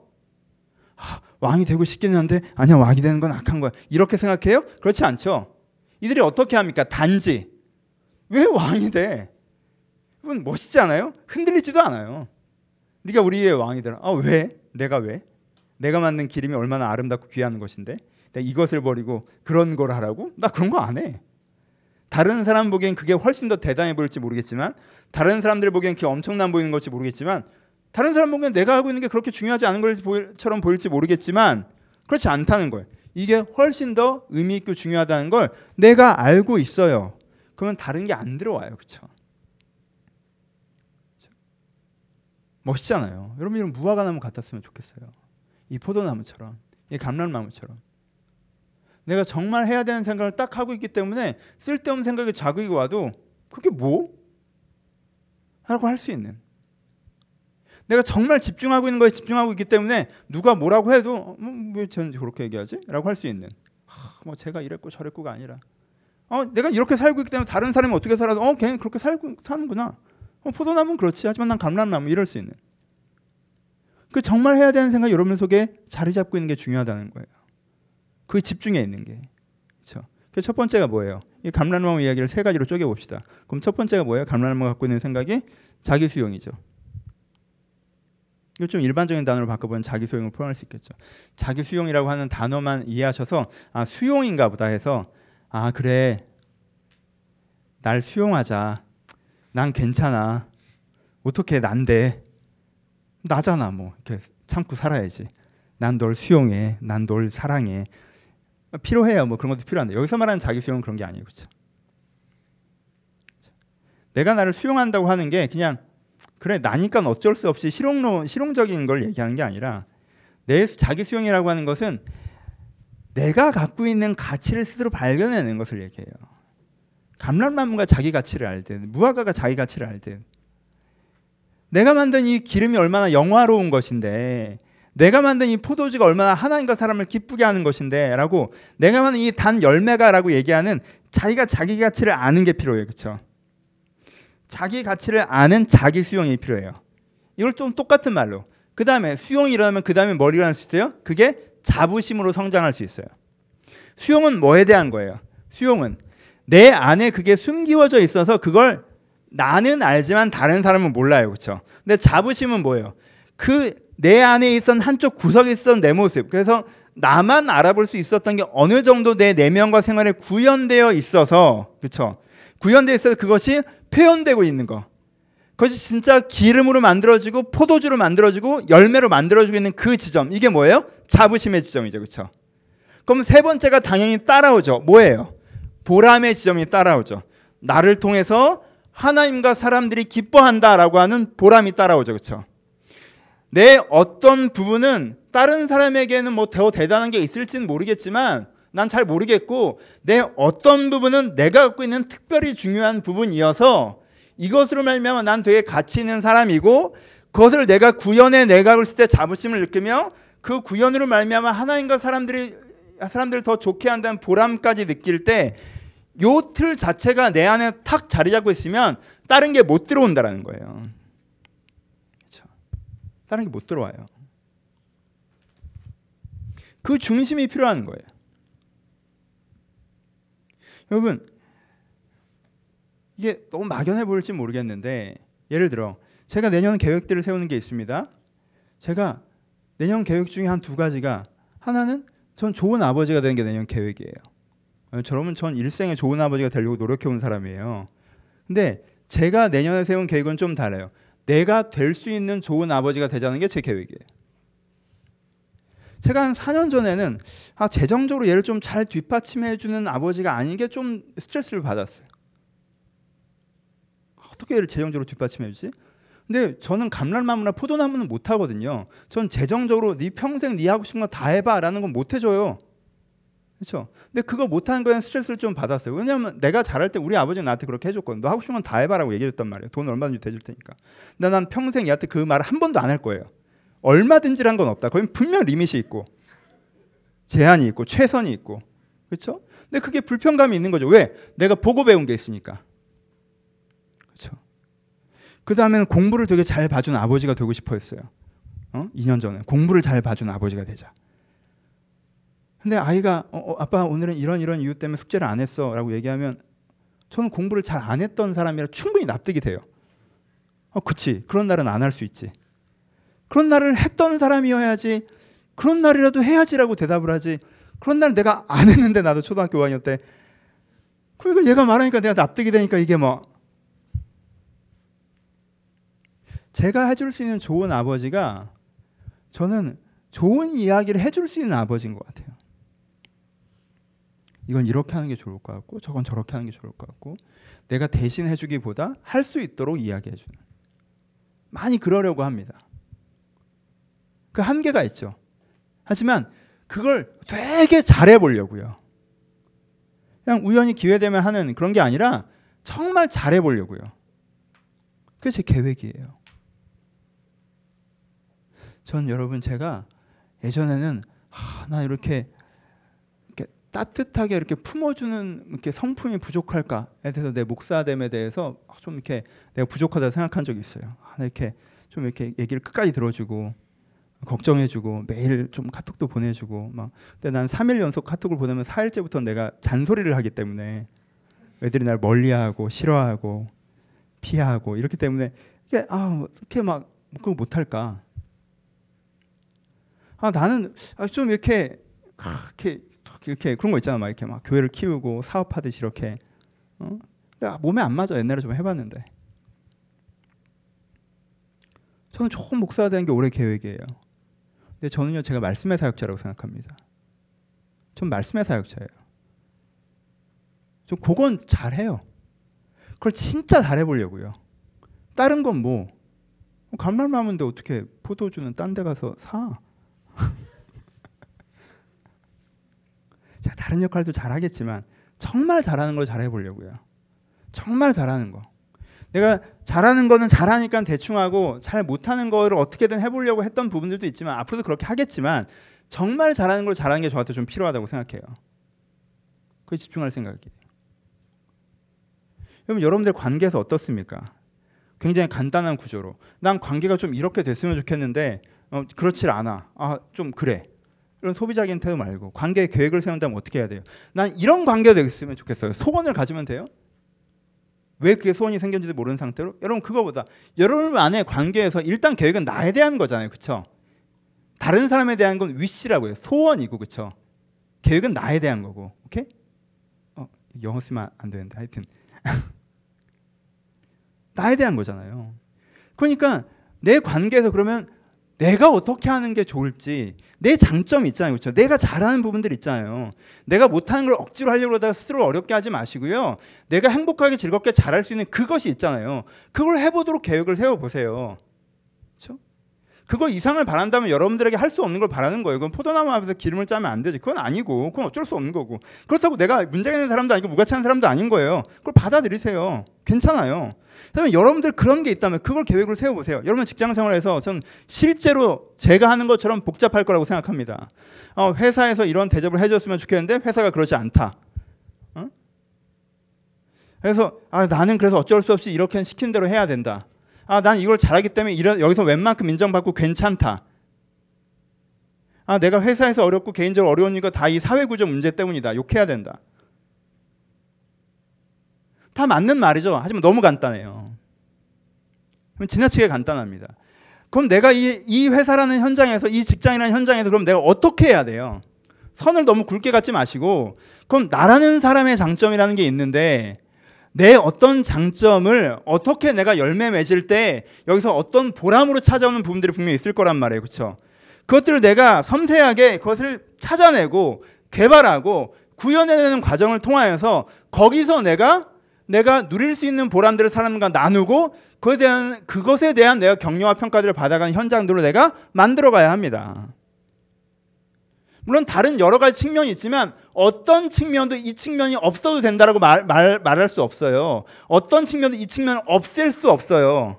Speaker 1: 아, 왕이 되고 싶기는 한데 아니야. 왕이 되는 건 악한 거야. 이렇게 생각해요? 그렇지 않죠. 이들이 어떻게 합니까? 단지 왜 왕이 돼? 이건 멋있지 않아요? 흔들리지도 않아요. 네가 우리의 왕이 되라. 아 왜? 내가 왜? 내가 만든 기름이 얼마나 아름답고 귀한 것인데 내가 이것을 버리고 그런 걸 하라고? 나 그런 거 안 해. 다른 사람 보기엔 그게 훨씬 더 대단해 보일지 모르겠지만 다른 사람들 보기엔 그게 엄청난 보이는 걸지 모르겠지만 다른 사람 보기엔 내가 하고 있는 게 그렇게 중요하지 않은 것처럼 보일지 모르겠지만 그렇지 않다는 거예요. 이게 훨씬 더 의미 있고 중요하다는 걸 내가 알고 있어요. 그러면 다른 게 안 들어와요. 그렇죠? 멋있잖아요. 여러분 이런 무화과 나무 같았으면 좋겠어요. 이 포도나무처럼, 이 감람나무처럼. 내가 정말 해야 되는 생각을 딱 하고 있기 때문에 쓸데없는 생각이 자극이 와도 그게 뭐? 라고 할 수 있는. 내가 정말 집중하고 있는 거에 집중하고 있기 때문에 누가 뭐라고 해도 어, 뭐, 왜 저는 그렇게 얘기하지? 라고 할 수 있는. 하, 뭐 제가 이랬고 저랬고가 아니라 어, 내가 이렇게 살고 있기 때문에 다른 사람이 어떻게 살아도 어, 걔는 그렇게 살고 사는구나. 어, 포도나무는 그렇지. 하지만 난 감람나무 이럴 수 있는. 그 정말 해야 되는 생각 여러분 속에 자리 잡고 있는 게 중요하다는 거예요. 그 집중해 있는 게. 그렇죠? 그 첫 번째가 뭐예요? 이 감람나무 이야기를 세 가지로 쪼개 봅시다. 그럼 첫 번째가 뭐예요? 감람나무가 갖고 있는 생각이 자기 수용이죠. 이걸 좀 일반적인 단어로 바꿔보면 자기 수용을 표현할 수 있겠죠. 자기 수용이라고 하는 단어만 이해하셔서 아 수용인가 보다 해서 아 그래 날 수용하자 난 괜찮아. 어떻게 난데? 나잖아 뭐 이렇게 참고 살아야지. 난 널 수용해. 난 널 사랑해. 필요해요. 뭐 그런 것도 필요한데 여기서 말하는 자기 수용은 그런 게 아니에요. 그렇죠? 내가 나를 수용한다고 하는 게 그냥 그래 나니까 어쩔 수 없이 실용로 실용적인 걸 얘기하는 게 아니라 내 자기 수용이라고 하는 것은 내가 갖고 있는 가치를 스스로 발견해내는 것을 얘기해요. 감람나무가 자기 가치를 알듯 무화과가 자기 가치를 알듯 내가 만든 이 기름이 얼마나 영화로운 것인데 내가 만든 이 포도주가 얼마나 하나님과 사람을 기쁘게 하는 것인데 라고 내가 만든 이 단 열매가 라고 얘기하는 자기가 자기 가치를 아는 게 필요해요. 그렇죠? 자기 가치를 아는 자기 수용이 필요해요. 이걸 좀 똑같은 말로 그 다음에 수용이 일어나면 그 다음에 뭘 일어날 수 있어요? 그게 자부심으로 성장할 수 있어요. 수용은 뭐에 대한 거예요? 수용은 내 안에 그게 숨기워져 있어서 그걸 나는 알지만 다른 사람은 몰라요. 그렇죠? 근데 자부심은 뭐예요? 그 내 안에 있던 한쪽 구석에 있던 내 모습. 그래서 나만 알아볼 수 있었던 게 어느 정도 내 내면과 생활에 구현되어 있어서 그렇죠. 구현되어 있어서 그것이 표현되고 있는 거. 그것이 진짜 기름으로 만들어지고 포도주로 만들어지고 열매로 만들어지고 있는 그 지점. 이게 뭐예요? 자부심의 지점이죠. 그렇죠? 그럼 세 번째가 당연히 따라오죠. 뭐예요? 보람의 지점이 따라오죠. 나를 통해서 하나님과 사람들이 기뻐한다라고 하는 보람이 따라오죠. 그렇죠? 내 어떤 부분은 다른 사람에게는 뭐 더 대단한 게 있을지는 모르겠지만 난 잘 모르겠고 내 어떤 부분은 내가 갖고 있는 특별히 중요한 부분이어서 이것으로 말미암아 난 되게 가치 있는 사람이고 그것을 내가 구현해 내가 했을 때 자부심을 느끼며 그 구현으로 말미암아 하나님과 사람들이 사람들을 더 좋게 한다는 보람까지 느낄 때 요 틀 자체가 내 안에 탁 자리 잡고 있으면 다른 게 못 들어온다라는 거예요. 그렇죠? 다른 게 못 들어와요. 그 중심이 필요한 거예요. 여러분 이게 너무 막연해 보일지 모르겠는데 예를 들어 제가 내년 계획들을 세우는 게 있습니다. 제가 내년 계획 중에 한 두 가지가 하나는 전 좋은 아버지가 되는 게 내년 계획이에요. 저러면 전 일생에 좋은 아버지가 되려고 노력해 온 사람이에요. 근데 제가 내년에 세운 계획은 좀 달라요. 내가 될 수 있는 좋은 아버지가 되자는 게 제 계획이에요. 제가 한 4년 전에는 아, 재정적으로 얘를 좀 잘 뒷받침해 주는 아버지가 아닌 게 좀 스트레스를 받았어요. 어떻게 얘를 재정적으로 뒷받침해 주지? 근데 저는 감람나무나 포도나무는 못 하거든요. 전 재정적으로 네 평생 네 하고 싶은 거 다 해봐라는 건 못 해줘요. 그렇죠? 근데 그거 못하는 거에 스트레스를 좀 받았어요. 왜냐하면 내가 잘할 때 우리 아버지는 나한테 그렇게 해줬거든. 너 하고 싶은 건 다 해봐라고 얘기해줬단 말이에요. 돈 얼마든지 대줄 테니까. 근데 난 평생 얘한테 그 말을 한 번도 안 할 거예요. 얼마든지란 건 없다. 거기 분명 리밋이 있고 제한이 있고 최선이 있고 그렇죠? 근데 그게 불편감이 있는 거죠. 왜? 내가 보고 배운 게 있으니까. 그렇죠? 그 다음에는 공부를 되게 잘 봐준 아버지가 되고 싶어 했어요. 어? 2년 전에 공부를 잘 봐준 아버지가 되자. 근데 아이가 어, 어, 아빠 오늘은 이런 이런 이유 때문에 숙제를 안 했어라고 얘기하면 저는 공부를 잘 안 했던 사람이라 충분히 납득이 돼요. 어, 그치. 그런 날은 안 할 수 있지. 그런 날을 했던 사람이어야지 그런 날이라도 해야지라고 대답을 하지. 그런 날 내가 안 했는데 나도 초등학교 5학년 때 그러니까 얘가 말하니까 내가 납득이 되니까 이게 뭐 제가 해줄 수 있는 좋은 아버지가 저는 좋은 이야기를 해줄 수 있는 아버지인 것 같아요. 이건 이렇게 하는 게 좋을 것 같고 저건 저렇게 하는 게 좋을 것 같고 내가 대신 해주기보다 할 수 있도록 이야기해주는 많이 그러려고 합니다. 그 한계가 있죠. 하지만 그걸 되게 잘해 보려고요. 그냥 우연히 기회 되면 하는 그런 게 아니라 정말 잘해 보려고요. 그게 제 계획이에요. 전 여러분 제가 예전에는 아, 나 이렇게, 이렇게 따뜻하게 이렇게 품어주는 이렇게 성품이 부족할까에 대해서 내 목사됨에 대해서 좀 이렇게 내가 부족하다 생각한 적이 있어요. 아, 이렇게 좀 이렇게 얘기를 끝까지 들어주고 걱정해주고 매일 좀 카톡도 보내주고 막. 근데 난 3일 연속 카톡을 보내면 4일째부터 내가 잔소리를 하기 때문에 애들이 날 멀리하고 싫어하고 피하고 이렇기 때문에 이게 아 어떻게 막 그걸 못할까? 아 나는 아, 좀 이렇게 이렇게 이렇게 그런 거 있잖아. 막 이렇게 막 교회를 키우고 사업하듯이 이렇게. 어? 몸에 안 맞아. 옛날에 좀 해봤는데. 저는 좋은 목사가 되는 게 올해 계획이에요. 근데 저는요 제가 말씀의 사역자라고 생각합니다. 전 말씀의 사역자예요. 저 그건 잘해요. 그걸 진짜 잘해보려고요. 다른 건 뭐 감말마음인데 어떻게 포도주는 딴 데 가서 사? 제가 다른 역할도 잘하겠지만 정말 잘하는 걸 잘해보려고요. 정말 잘하는 거. 내가 잘하는 거는 잘하니까 대충 하고 잘 못하는 거를 어떻게든 해보려고 했던 부분들도 있지만 앞으로도 그렇게 하겠지만 정말 잘하는 걸 잘하는 게 저한테 좀 필요하다고 생각해요. 그에 집중할 생각이에요. 여러분 여러분들 관계에서 어떻습니까? 굉장히 간단한 구조로 난 관계가 좀 이렇게 됐으면 좋겠는데 어, 그렇질 않아. 아 좀 그래. 이런 소비자적인 태도 말고 관계 계획을 세운다면 어떻게 해야 돼요? 난 이런 관계가 되겠으면 좋겠어요. 소원을 가지면 돼요? 왜 그게 소원이 생겼는지도 모르는 상태로 여러분 그거보다 여러분 안에 관계에서 일단 계획은 나에 대한 거잖아요. 그렇죠? 다른 사람에 대한 건 위시라고 해요. 소원이고 그렇죠? 계획은 나에 대한 거고. 오케이? 어, 영어 쓰면 안 되는데 하여튼 나에 대한 거잖아요. 그러니까 내 관계에서 그러면 내가 어떻게 하는 게 좋을지 내 장점이 있잖아요. 그렇죠? 내가 잘하는 부분들 있잖아요. 내가 못하는 걸 억지로 하려고 하다가 스스로 어렵게 하지 마시고요. 내가 행복하게 즐겁게 잘할 수 있는 그것이 있잖아요. 그걸 해보도록 계획을 세워보세요. 그렇죠? 그거 이상을 바란다면 여러분들에게 할 수 없는 걸 바라는 거예요. 그건 포도나무 앞에서 기름을 짜면 안 되지. 그건 아니고, 그건 어쩔 수 없는 거고. 그렇다고 내가 문제가 있는 사람도 아니고 무가치한 사람도 아닌 거예요. 그걸 받아들이세요. 괜찮아요. 그러면 여러분들 그런 게 있다면 그걸 계획을 세워보세요. 여러분 직장 생활에서 전 실제로 제가 하는 것처럼 복잡할 거라고 생각합니다. 어, 회사에서 이런 대접을 해줬으면 좋겠는데 회사가 그렇지 않다. 어? 그래서 아, 나는 그래서 어쩔 수 없이 이렇게 시킨 대로 해야 된다. 아, 난 이걸 잘하기 때문에 이런, 여기서 웬만큼 인정받고 괜찮다. 아, 내가 회사에서 어렵고 개인적으로 이거 다이 사회 구조 문제 때문이다. 욕해야 된다. 다 맞는 말이죠. 하지만 너무 간단해요. 그럼 지나치게 간단합니다. 그럼 내가 이, 이 회사라는 현장에서 이 직장이라는 현장에서 그럼 내가 어떻게 해야 돼요? 선을 너무 굵게 갖지 마시고 그럼 나라는 사람의 장점이라는 게 있는데 내 어떤 장점을 어떻게 내가 열매 맺을 때 여기서 어떤 보람으로 찾아오는 부분들이 분명히 있을 거란 말이에요. 그렇죠? 그것들을 내가 섬세하게 그것을 찾아내고 개발하고 구현해내는 과정을 통하여서 거기서 내가 내가 누릴 수 있는 보람들을 사람과 나누고 그에 대한 그것에 대한 내가 격려와 평가들을 받아가는 현장들로 내가 만들어 가야 합니다. 물론 다른 여러 가지 측면이 있지만 어떤 측면도 이 측면이 없어도 된다라고 말, 말, 말할 수 없어요. 어떤 측면도 이 측면을 없앨 수 없어요.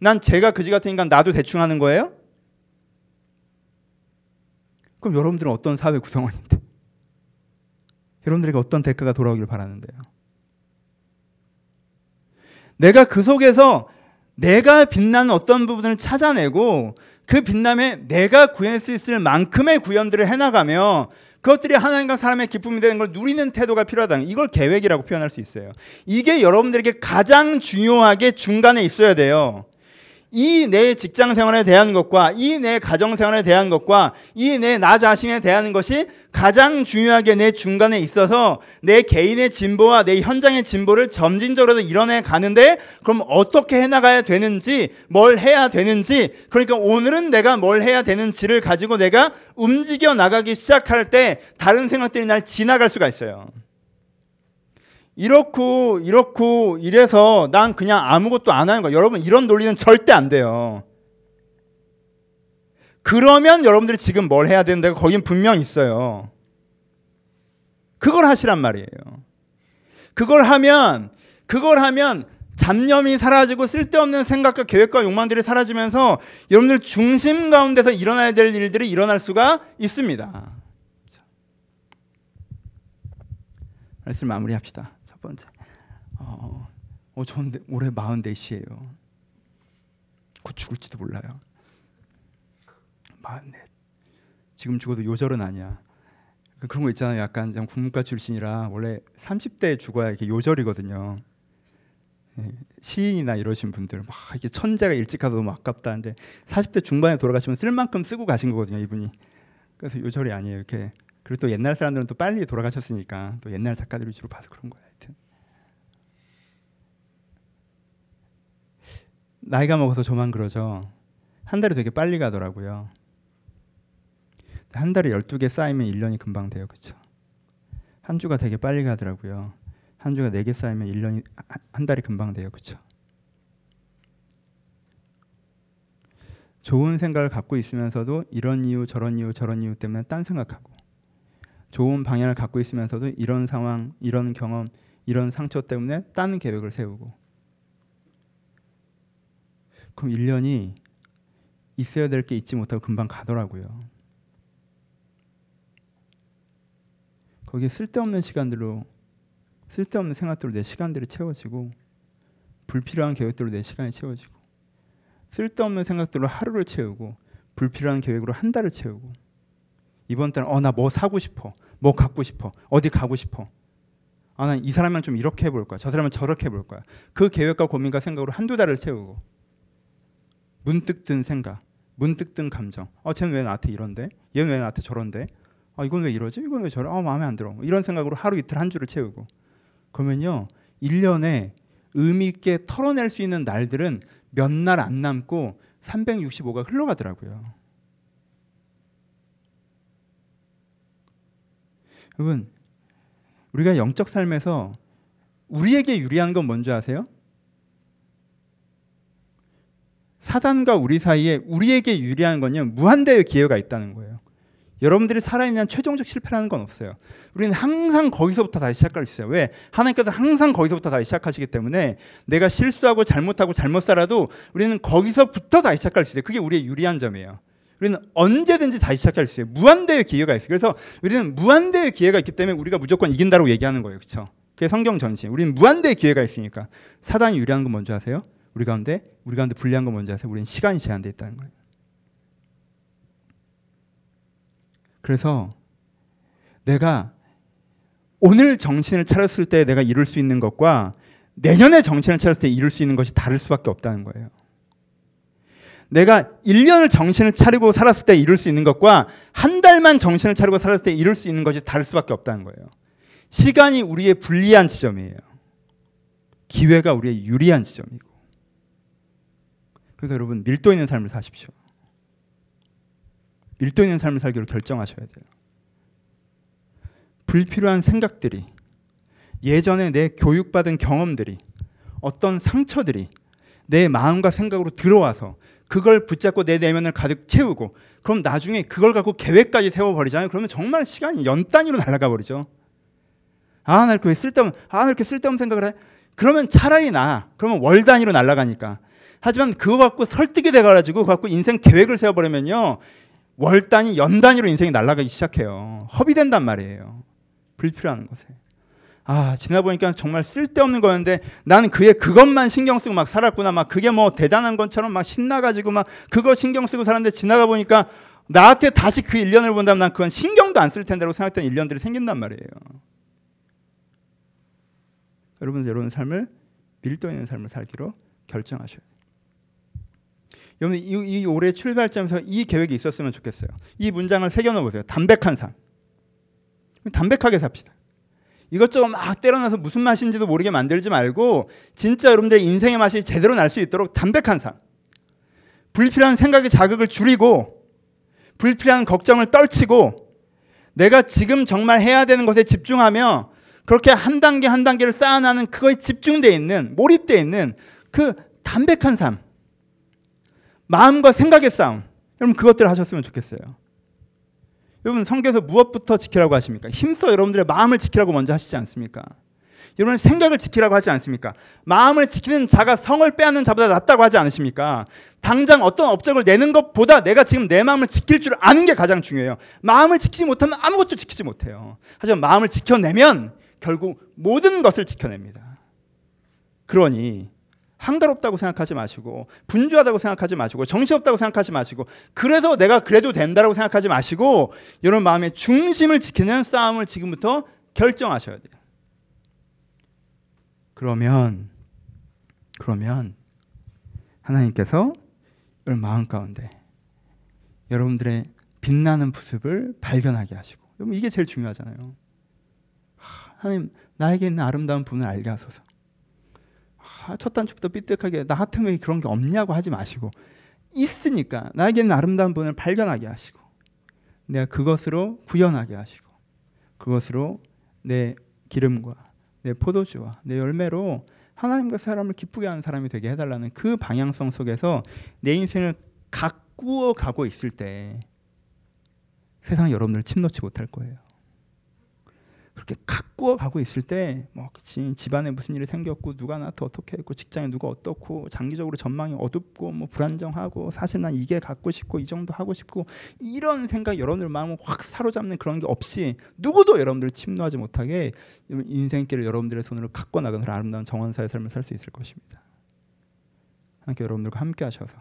Speaker 1: 난 제가 그지 같은 인간 나도 대충 하는 거예요? 그럼 여러분들은 어떤 사회 구성원인데? 여러분들에게 어떤 대가가 돌아오길 바라는데요. 내가 그 속에서 내가 빛나는 어떤 부분을 찾아내고 그 빛남에 내가 구현할 수 있을 만큼의 구현들을 해나가며 그것들이 하나님과 사람의 기쁨이 되는 걸 누리는 태도가 필요하다. 이걸 계획이라고 표현할 수 있어요. 이게 여러분들에게 가장 중요하게 중간에 있어야 돼요. 이 내 직장 생활에 대한 것과 이 내 가정 생활에 대한 것과 이 내 나 자신에 대한 것이 가장 중요하게 내 중간에 있어서 내 개인의 진보와 내 현장의 진보를 점진적으로 이뤄내 가는데 그럼 어떻게 해 나가야 되는지 뭘 해야 되는지 그러니까 오늘은 내가 뭘 해야 되는지를 가지고 내가 움직여 나가기 시작할 때 다른 생각들이 날 지나갈 수가 있어요. 이렇고 이렇고 이래서 난 그냥 아무것도 안 하는 거. 여러분 이런 논리는 절대 안 돼요. 그러면 여러분들이 지금 뭘 해야 되는데 거긴 분명 있어요. 그걸 하시란 말이에요. 그걸 하면 그걸 하면 잡념이 사라지고 쓸데없는 생각과 계획과 욕망들이 사라지면서 여러분들 중심 가운데서 일어나야 될 일들이 일어날 수가 있습니다. 말씀 마무리합시다. 번째. 어, 어 저는 올해 44시예요. 곧 죽을지도 몰라요. 44. 지금 죽어도 요절은 아니야. 그 그런 거 있잖아요. 약간 좀 국문과 출신이라 원래 30대 죽어야 이렇게 요절이거든요. 예, 시인이나 이러신 분들 막 이게 천재가 일찍 가서 너무 아깝다는데 40대 중반에 돌아가시면 쓸 만큼 쓰고 가신 거거든요, 이분이. 그래서 요절이 아니에요. 이렇게 그리고 또 옛날 사람들은 또 빨리 돌아가셨으니까 또 옛날 작가들이 주로 봐서 그런 거예요. 하여튼. 나이가 먹어서 저만 그러죠. 한 달이 되게 빨리 가더라고요. 한 달에 12개 쌓이면 1년이 금방 돼요. 그렇죠? 한 주가 되게 빨리 가더라고요. 한 주가 4개 쌓이면 1년이 한 달이 금방 돼요. 그렇죠? 좋은 생각을 갖고 있으면서도 이런 이유 저런 이유 저런 이유 때문에 딴 생각하고 좋은 방향을 갖고 있으면서도 이런 상황, 이런 경험, 이런 상처 때문에 딴 계획을 세우고 그럼 1년이 있어야 될 게 있지 못하고 금방 가더라고요. 거기에 쓸데없는 시간들로 쓸데없는 생각들로 내 시간들이 채워지고 불필요한 계획들로 내 시간이 채워지고 쓸데없는 생각들로 하루를 채우고 불필요한 계획으로 한 달을 채우고 이번 달은 어 나 뭐 사고 싶어. 뭐 갖고 싶어. 어디 가고 싶어. 아, 난이 사람은 좀 이렇게 해볼 거야. 저 사람은 저렇게 해볼 거야. 그 계획과 고민과 생각으로 한두 달을 채우고 문득 든 생각, 문득 든 감정. 어, 쟤는 왜 나한테 이런데? 얘는 왜 나한테 저런데? 아, 이건 왜 이러지? 이건 왜 저래? 아, 마음에 안 들어. 이런 생각으로 하루 이틀 한 주를 채우고. 그러면요. 1년에 의미 있게 털어낼 수 있는 날들은 몇 날 안 남고 365가 흘러가더라고요. 여러분, 우리가 영적 삶에서 우리에게 유리한 건 뭔지 아세요? 사단과 우리 사이에 우리에게 유리한 건요 무한대의 기회가 있다는 거예요. 여러분들이 살아있는 최종적 실패라는 건 없어요. 우리는 항상 거기서부터 다시 시작할 수 있어요. 왜? 하나님께서 항상 거기서부터 다시 시작하시기 때문에 내가 실수하고 잘못하고 잘못 살아도 우리는 거기서부터 다시 시작할 수 있어요. 그게 우리의 유리한 점이에요. 우리는 언제든지 다시 시작할 수 있어요. 무한대의 기회가 있어요. 그래서 우리는 무한대의 기회가 있기 때문에 우리가 무조건 이긴다고 얘기하는 거예요. 그렇죠? 그게 성경 전신. 우리는 무한대의 기회가 있으니까. 사단이 유리한 건 뭔지 아세요? 우리 가운데 우리 가운데 불리한 건 뭔지 아세요? 우리는 시간이 제한돼 있다는 거예요. 그래서 내가 오늘 정신을 차렸을 때 내가 이룰 수 있는 것과 내년에 정신을 차렸을 때 이룰 수 있는 것이 다를 수밖에 없다는 거예요. 내가 1년을 정신을 차리고 살았을 때 이룰 수 있는 것과 한 달만 정신을 차리고 살았을 때 이룰 수 있는 것이 다를 수밖에 없다는 거예요. 시간이 우리의 불리한 지점이에요. 기회가 우리의 유리한 지점이고. 그러니까 여러분 밀도 있는 삶을 사십시오. 밀도 있는 삶을 살기로 결정하셔야 돼요. 불필요한 생각들이 예전에 내 교육받은 경험들이 어떤 상처들이 내 마음과 생각으로 들어와서 그걸 붙잡고 내 내면을 가득 채우고 그럼 나중에 그걸 갖고 계획까지 세워버리잖아요. 그러면 정말 시간이 연 단위로 날아가 버리죠. 아, 나 이렇게 쓸데없는, 아, 나 이렇게 쓸데없는 생각을 해. 그러면 차라리 나. 그러면 월 단위로 날아가니까. 하지만 그거 갖고 설득이 돼가지고 갖고 인생 계획을 세워버리면요. 월 단위, 연 단위로 인생이 날아가기 시작해요. 허비된단 말이에요. 불필요한 것에. 아, 지나 보니까 정말 쓸데없는 거였는데 나는 그의 그것만 신경 쓰고 막 살았구나. 막 그게 뭐 대단한 것처럼 막 신나가지고 막 그거 신경 쓰고 살았는데 지나가 보니까 나한테 다시 그 1년을 본다면 난 그건 신경도 안 쓸 텐데라고 생각했던 1년들이 생긴단 말이에요. 여러분, 여러분 삶을 밀도 있는 삶을 살기로 결정하셔야 돼요. 여러분, 이, 이 올해 출발점에서 이 계획이 있었으면 좋겠어요. 이 문장을 새겨넣어 보세요. 담백한 삶. 담백하게 삽시다. 이것저것 막 때려놔서 무슨 맛인지도 모르게 만들지 말고 진짜 여러분들의 인생의 맛이 제대로 날 수 있도록 담백한 삶. 불필요한 생각의 자극을 줄이고 불필요한 걱정을 떨치고 내가 지금 정말 해야 되는 것에 집중하며 그렇게 한 단계 한 단계를 쌓아나는 그거에 집중돼 있는 몰입돼 있는 그 담백한 삶. 마음과 생각의 싸움. 여러분 그것들을 하셨으면 좋겠어요. 여러분 성경에서 무엇부터 지키라고 하십니까? 힘써 여러분들의 마음을 지키라고 먼저 하시지 않습니까? 여러분 생각을 지키라고 하지 않습니까? 마음을 지키는 자가 성을 빼앗는 자보다 낫다고 하지 않으십니까? 당장 어떤 업적을 내는 것보다 내가 지금 내 마음을 지킬 줄 아는 게 가장 중요해요. 마음을 지키지 못하면 아무것도 지키지 못해요. 하지만 마음을 지켜내면 결국 모든 것을 지켜냅니다. 그러니 한가롭다고 생각하지 마시고 분주하다고 생각하지 마시고 정신없다고 생각하지 마시고 그래서 내가 그래도 된다라고 생각하지 마시고 여러분 마음의 중심을 지키는 싸움을 지금부터 결정하셔야 돼요. 그러면 그러면 하나님께서 여러분 마음 가운데 여러분들의 빛나는 모습을 발견하게 하시고 이게 제일 중요하잖아요. 하나님 나에게 있는 아름다운 부분을 알게 하소서. 아, 첫 단추부터 삐뚤하게 나 같은 왜 그런 게 없냐고 하지 마시고 있으니까 나에게는 아름다운 분을 발견하게 하시고 내가 그것으로 구현하게 하시고 그것으로 내 기름과 내 포도주와 내 열매로 하나님과 사람을 기쁘게 하는 사람이 되게 해달라는 그 방향성 속에서 내 인생을 가꾸어 가고 있을 때 세상 여러분들 침 놓지 못할 거예요. 그렇게 가꾸어 가고 있을 때 뭐 집안에 무슨 일이 생겼고 누가 나한테 어떻게 했고 직장에 누가 어떻고 장기적으로 전망이 어둡고 뭐 불안정하고 사실 난 이게 갖고 싶고 이 정도 하고 싶고 이런 생각 여러분들 마음을 확 사로잡는 그런 게 없이 누구도 여러분들 침노하지 못하게 인생길을 여러분들의 손으로 갖고 나가는 아름다운 정원사의 삶을 살 수 있을 것입니다. 함께 여러분들과 함께 하셔서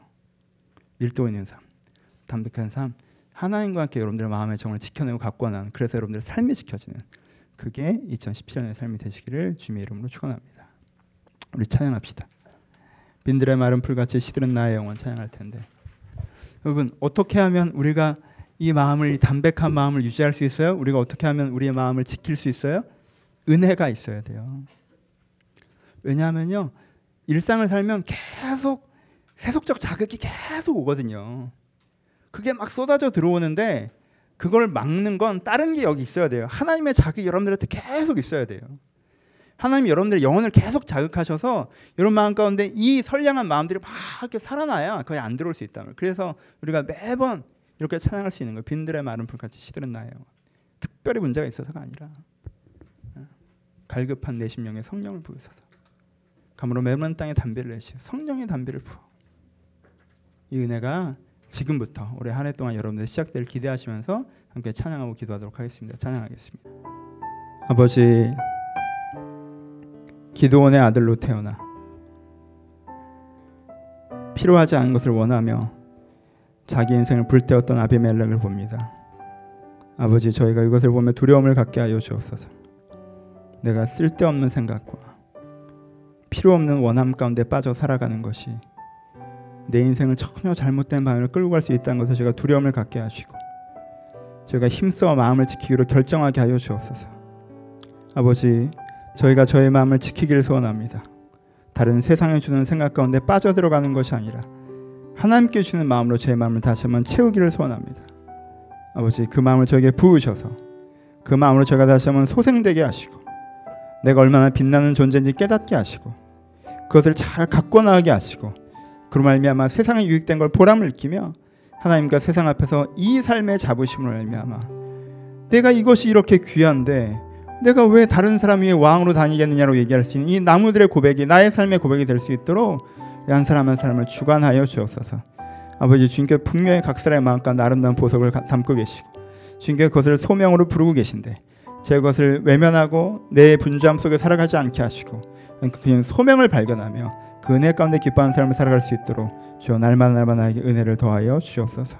Speaker 1: 밀도 있는 삶, 담백한 삶, 하나님과 함께 여러분들의 마음의 정을 지켜내고 갖고 나는 그래서 여러분들의 삶이 지켜지는 그게 2017년의 삶이 되시기를 주님의 이름으로 축원합니다. 우리 찬양합시다. 빈들의 마른 풀같이 시들은 나의 영혼 찬양할 텐데 여러분 어떻게 하면 우리가 이 마음을 이 담백한 마음을 유지할 수 있어요? 우리가 어떻게 하면 우리의 마음을 지킬 수 있어요? 은혜가 있어야 돼요. 왜냐하면요 일상을 살면 계속 세속적 자극이 계속 오거든요. 그게 막 쏟아져 들어오는데 그걸 막는 건 다른 게 여기 있어야 돼요. 하나님의 자극이 여러분들한테 계속 있어야 돼요. 하나님이 여러분들의 영혼을 계속 자극하셔서 여러분 마음 가운데 이 선량한 마음들이 막 이렇게 살아나야 거의 안 들어올 수 있다면. 그래서 우리가 매번 이렇게 찬양할 수 있는 거예요. 빈들의 마른 풀같이 시들은 나예요. 특별히 문제가 있어서가 아니라 어, 갈급한 내 심령에 성령을 부으소서. 감으로 매번 땅에 담배를 내시 성령의 담배를 부어. 이 은혜가 지금부터 올해 한 해 동안 여러분들 시작될 기대하시면서 함께 찬양하고 기도하도록 하겠습니다. 찬양하겠습니다. 아버지 기도원의 아들로 태어나 필요하지 않은 것을 원하며 자기 인생을 불태웠던 아비멜렉을 봅니다. 아버지 저희가 이것을 보며 두려움을 갖게 하여 주옵소서. 내가 쓸데없는 생각과 필요 없는 원함 가운데 빠져 살아가는 것이 내 인생을 전혀 잘못된 방향으로 끌고 갈 수 있다는 것을 제가 두려움을 갖게 하시고 저희가 힘써 마음을 지키기로 결정하게 하여 주옵소서. 아버지 저희가 저의 마음을 지키기를 소원합니다. 다른 세상에 주는 생각 가운데 빠져들어가는 것이 아니라 하나님께 주는 마음으로 제 마음을 다시 한번 채우기를 소원합니다. 아버지 그 마음을 저에게 부으셔서 그 마음으로 제가 다시 한번 소생되게 하시고 내가 얼마나 빛나는 존재인지 깨닫게 하시고 그것을 잘 갖고 나가게 하시고 그로 말미암아 세상에 유익된 걸 보람을 느끼며 하나님과 세상 앞에서 이 삶의 자부심을 말미암아 내가 이것이 이렇게 귀한데 내가 왜 다른 사람 위에 왕으로 다니겠느냐로 얘기할 수 있는 이 나무들의 고백이 나의 삶의 고백이 될 수 있도록 한 사람 한 사람을 주관하여 주옵소서. 아버지 주님께 분명히 각 사람의 마음과 아름다운 보석을 담고 계시고 주님께 그것을 소명으로 부르고 계신데 제 것을 외면하고 내 분주함 속에 살아가지 않게 하시고 그냥 소명을 발견하며 그 은혜 가운데 기뻐하는 삶을 살아갈 수 있도록 주여 날마다 날마다 나에게 은혜를 더하여 주옵소서.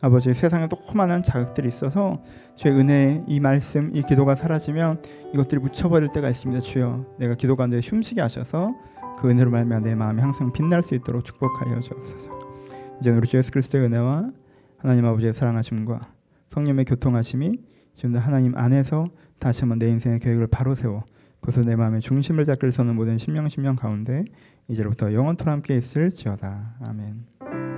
Speaker 1: 아버지 세상에 또 많은 자극들이 있어서 주의 은혜 이 말씀 이 기도가 사라지면 이것들이 묻혀버릴 때가 있습니다 주여 내가 기도 가운데 숨쉬게 하셔서 그 은혜로 말미암아 내 마음이 항상 빛날 수 있도록 축복하여 주옵소서 이제 우리 주 예수 그리스도의 은혜와 하나님 아버지의 사랑하심과 성령의 교통하심이 지금 하나님 안에서 다시 한번 내 인생의 계획을 바로 세워 그것을 내 마음의 중심을 잡기를 서는 모든 신명 신명 가운데 이제로부터 영원토록 함께 있을지어다 아멘.